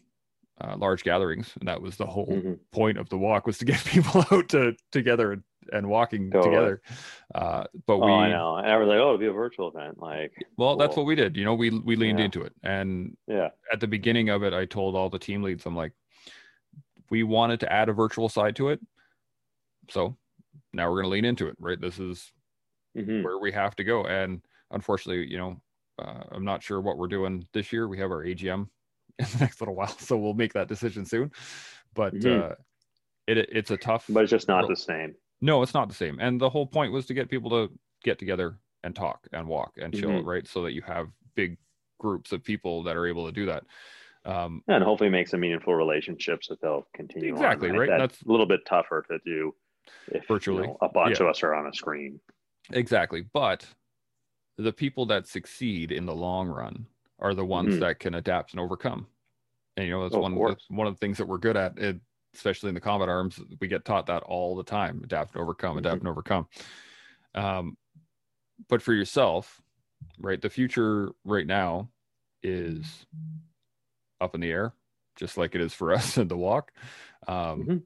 B: uh, large gatherings, and that was the whole mm-hmm. point of the walk was to get *laughs* people out to together and and walking totally. together. Uh, but
C: oh,
B: we,
C: I know, and I was like, oh, it'll be a virtual event. Like,
B: well, cool. that's what we did. You know, we we leaned
C: yeah.
B: into it, and
C: yeah,
B: at the beginning of it, I told all the team leads, I'm like, we wanted to add a virtual side to it, so now we're going to lean into it. Right, this is mm-hmm. where we have to go, and unfortunately, you know, uh, I'm not sure what we're doing this year. We have our AGM *laughs* in the next little while, so we'll make that decision soon. But mm-hmm. uh, it it's a tough,
C: but it's just not the same.
B: No, it's not the same. And the whole point was to get people to get together and talk and walk and chill, mm-hmm. right? So that you have big groups of people that are able to do that.
C: Um, and hopefully make some meaningful relationships that they'll continue.
B: Exactly,
C: on.
B: right?
C: That's, That's, a little bit tougher to do
B: if virtually you
C: know, a bunch yeah. of us are on a screen.
B: Exactly. But the people that succeed in the long run are the ones mm-hmm. that can adapt and overcome. And you know, that's oh, one of, one of the things that we're good at. It, especially in the combat arms, we get taught that all the time: adapt and overcome, adapt mm-hmm. and overcome. Um, but for yourself, right, the future right now is up in the air, just like it is for *laughs* us in the walk. Um, mm-hmm.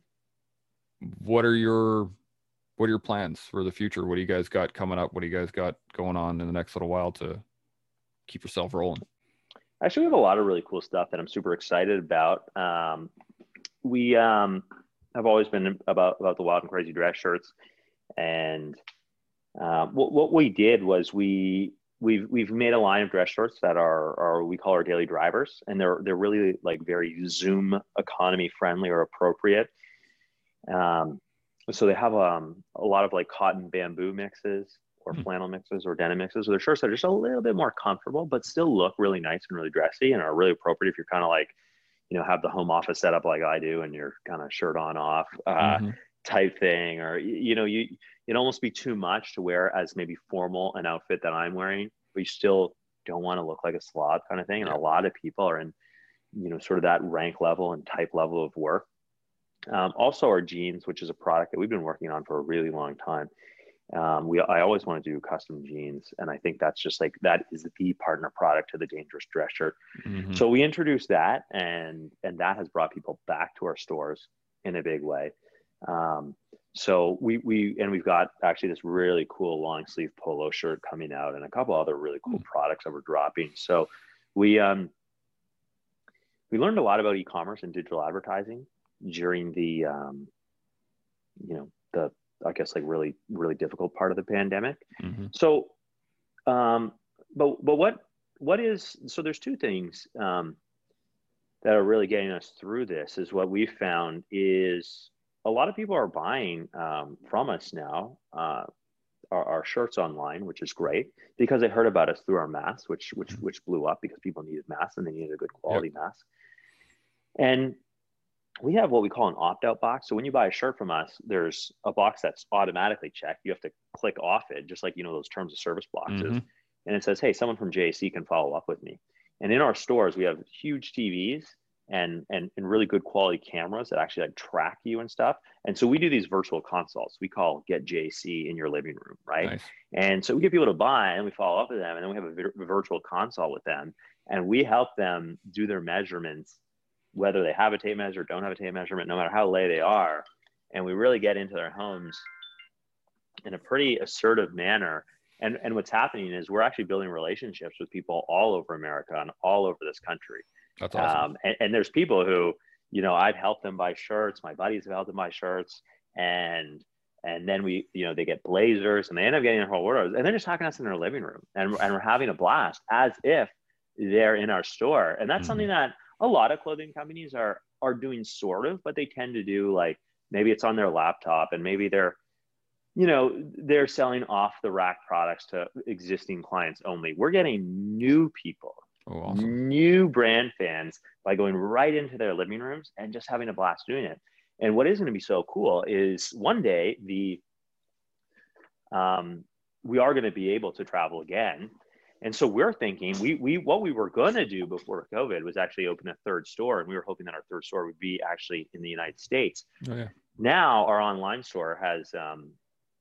B: What are your what are your plans for the future? What do you guys got coming up? What do you guys got going on in the next little while to keep yourself rolling?
C: Actually, we have a lot of really cool stuff that I'm super excited about. Um, we um, have always been about about the wild and crazy dress shirts, and uh, what what we did was we we've we've made a line of dress shorts that are are we call our daily drivers, and they're they're really like very Zoom economy friendly or appropriate. Um, so they have um, a lot of like cotton bamboo mixes or hmm. flannel mixes or denim mixes. So their shirts are just a little bit more comfortable, but still look really nice and really dressy and are really appropriate if you're kind of like you know have the home office set up like I do and you're kind of shirt on off uh, mm-hmm. type thing or you know you it almost be too much to wear as maybe formal an outfit that I'm wearing but you still don't want to look like a slob kind of thing and a lot of people are in you know sort of that rank level and type level of work um, also our jeans which is a product that we've been working on for a really long time um, we I always want to do custom jeans, and I think that's just like that is the partner product to the Dangerous Dress Shirt. Mm-hmm. So we introduced that, and and that has brought people back to our stores in a big way. Um, so we we and we've got actually this really cool long sleeve polo shirt coming out, and a couple other really cool mm-hmm. products that we're dropping. So we um we learned a lot about e-commerce and digital advertising during the um, you know the I guess like really really difficult part of the pandemic. Mm-hmm. So, um, but but what what is so? There's two things um, that are really getting us through this. Is what we found is a lot of people are buying um, from us now. Uh, our, our, shirts online, which is great because they heard about us through our masks, which which mm-hmm. which blew up because people needed masks and they needed a good quality yep. mask. And we have what we call an opt-out box. So when you buy a shirt from us, there's a box that's automatically checked. You have to click off it, just like you know those terms of service boxes, mm-hmm. and it says, "Hey, someone from JAC can follow up with me." And in our stores, we have huge TVs and and and really good quality cameras that actually like track you and stuff. And so we do these virtual consults. We call "Get JAC in your living room," right? Nice. And so we get people to buy, and we follow up with them, and then we have a, a virtual consult with them, and we help them do their measurements whether they have a tape measure, or don't have a tape measurement, no matter how lay they are. And we really get into their homes in a pretty assertive manner. And, and what's happening is we're actually building relationships with people all over America and all over this country.
B: That's awesome. Um,
C: and, and there's people who, you know, I've helped them buy shirts. My buddies have helped them buy shirts. And and then we, you know, they get blazers and they end up getting their whole wardrobes. And they're just talking to us in their living room and, and we're having a blast as if they're in our store. And that's mm-hmm. something that a lot of clothing companies are are doing sort of, but they tend to do like maybe it's on their laptop and maybe they're you know they're selling off the rack products to existing clients only. We're getting new people, oh, awesome. new brand fans by going right into their living rooms and just having a blast doing it. And what is going to be so cool is one day the um, we are going to be able to travel again and so we're thinking we we what we were going to do before COVID was actually open a third store, and we were hoping that our third store would be actually in the United States. Oh, yeah. Now our online store has um,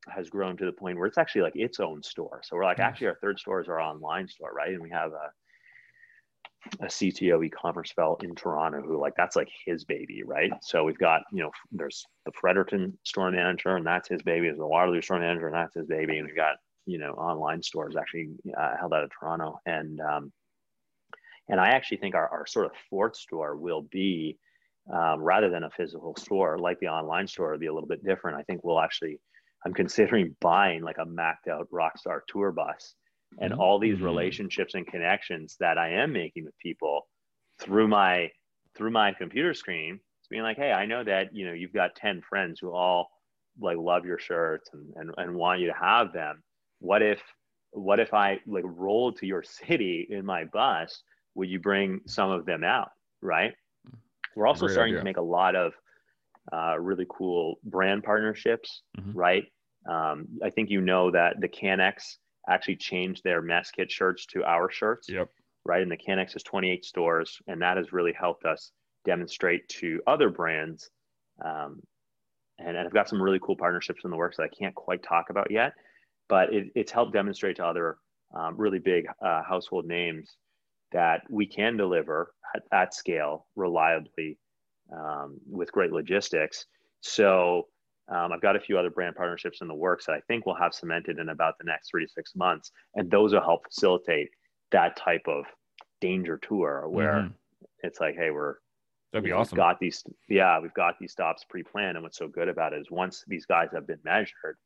C: has grown to the point where it's actually like its own store. So we're like, nice. actually, our third store is our online store, right? And we have a a CTO e-commerce fellow in Toronto who like that's like his baby, right? So we've got you know there's the Fredericton store manager and that's his baby. There's the Waterloo store manager and that's his baby, and we've got you know online stores actually uh, held out of Toronto, and um, and I actually think our, our sort of fourth store will be um, rather than a physical store like the online store will be a little bit different. I think we'll actually I'm considering buying like a macked out Rockstar tour bus and mm-hmm. all these mm-hmm. relationships and connections that I am making with people through my through my computer screen. It's being like, hey, I know that you know you've got 10 friends who all like love your shirts and, and, and want you to have them what if what if I like rolled to your city in my bus? Would you bring some of them out? Right. We're also Great starting idea. to make a lot of uh, really cool brand partnerships. Mm-hmm. Right. Um, I think you know that the CANEX actually changed their mess kit shirts to our shirts.
B: Yep.
C: Right. And the CANEX has 28 stores, and that has really helped us demonstrate to other brands. Um, and, and I've got some really cool partnerships in the works that I can't quite talk about yet but it, it's helped demonstrate to other um, really big uh, household names that we can deliver at, at scale reliably um, with great logistics. So um, I've got a few other brand partnerships in the works that I think we'll have cemented in about the next three to six months, and those will help facilitate that type of danger tour where mm-hmm. it's like, hey, we're
B: that'd be awesome.
C: Got these, yeah, we've got these stops pre-planned, and what's so good about it is once these guys have been measured,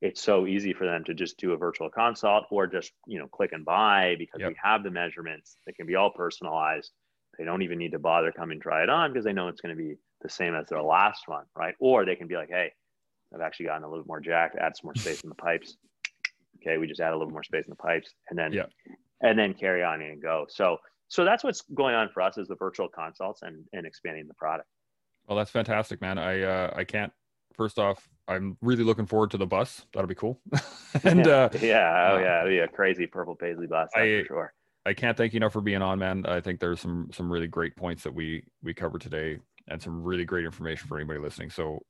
C: it's so easy for them to just do a virtual consult or just you know click and buy because yep. we have the measurements they can be all personalized. They don't even need to bother coming try it on because they know it's going to be the same as their last one right? Or they can be like hey i've actually gotten a little more jacked add some more space in the pipes. Okay we just add a little more space in the pipes and then
B: yep.
C: and then carry on and go. So so that's what's going on for us is the virtual consults and and expanding the product.
B: Well that's fantastic man. I uh i can't first off, I'm really looking forward to the bus. That'll be cool. *laughs*
C: and uh, *laughs* yeah, oh uh, yeah, it'll be a crazy purple paisley bus. I, for sure.
B: I can't thank you enough for being on, man. I think there's some some really great points that we we covered today, and some really great information for anybody listening. So,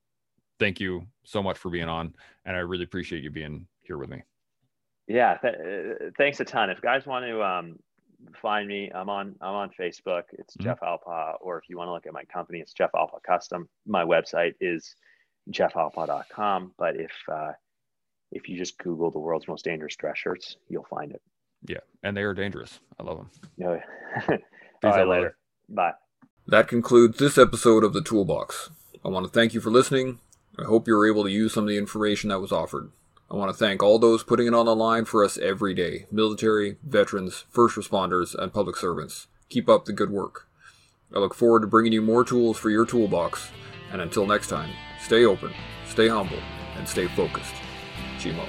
B: thank you so much for being on, and I really appreciate you being here with me.
C: Yeah, th- uh, thanks a ton. If guys want to um, find me, I'm on I'm on Facebook. It's mm-hmm. Jeff Alpa, or if you want to look at my company, it's Jeff Alpa Custom. My website is jeffalpa.com. But if uh, if you just Google the world's most dangerous dress shirts, you'll find it.
B: Yeah, and they are dangerous. I love them.
C: No. *laughs* All right, later. Bye.
A: That concludes this episode of the Toolbox. I want to thank you for listening.
B: I hope you were able to use some of the information that was offered. I want to thank all those putting it on the line for us every day military, veterans, first responders, and public servants. Keep up the good work. I look forward to bringing you more tools for your toolbox and until next time, stay open, stay humble, and stay focused. Chimo.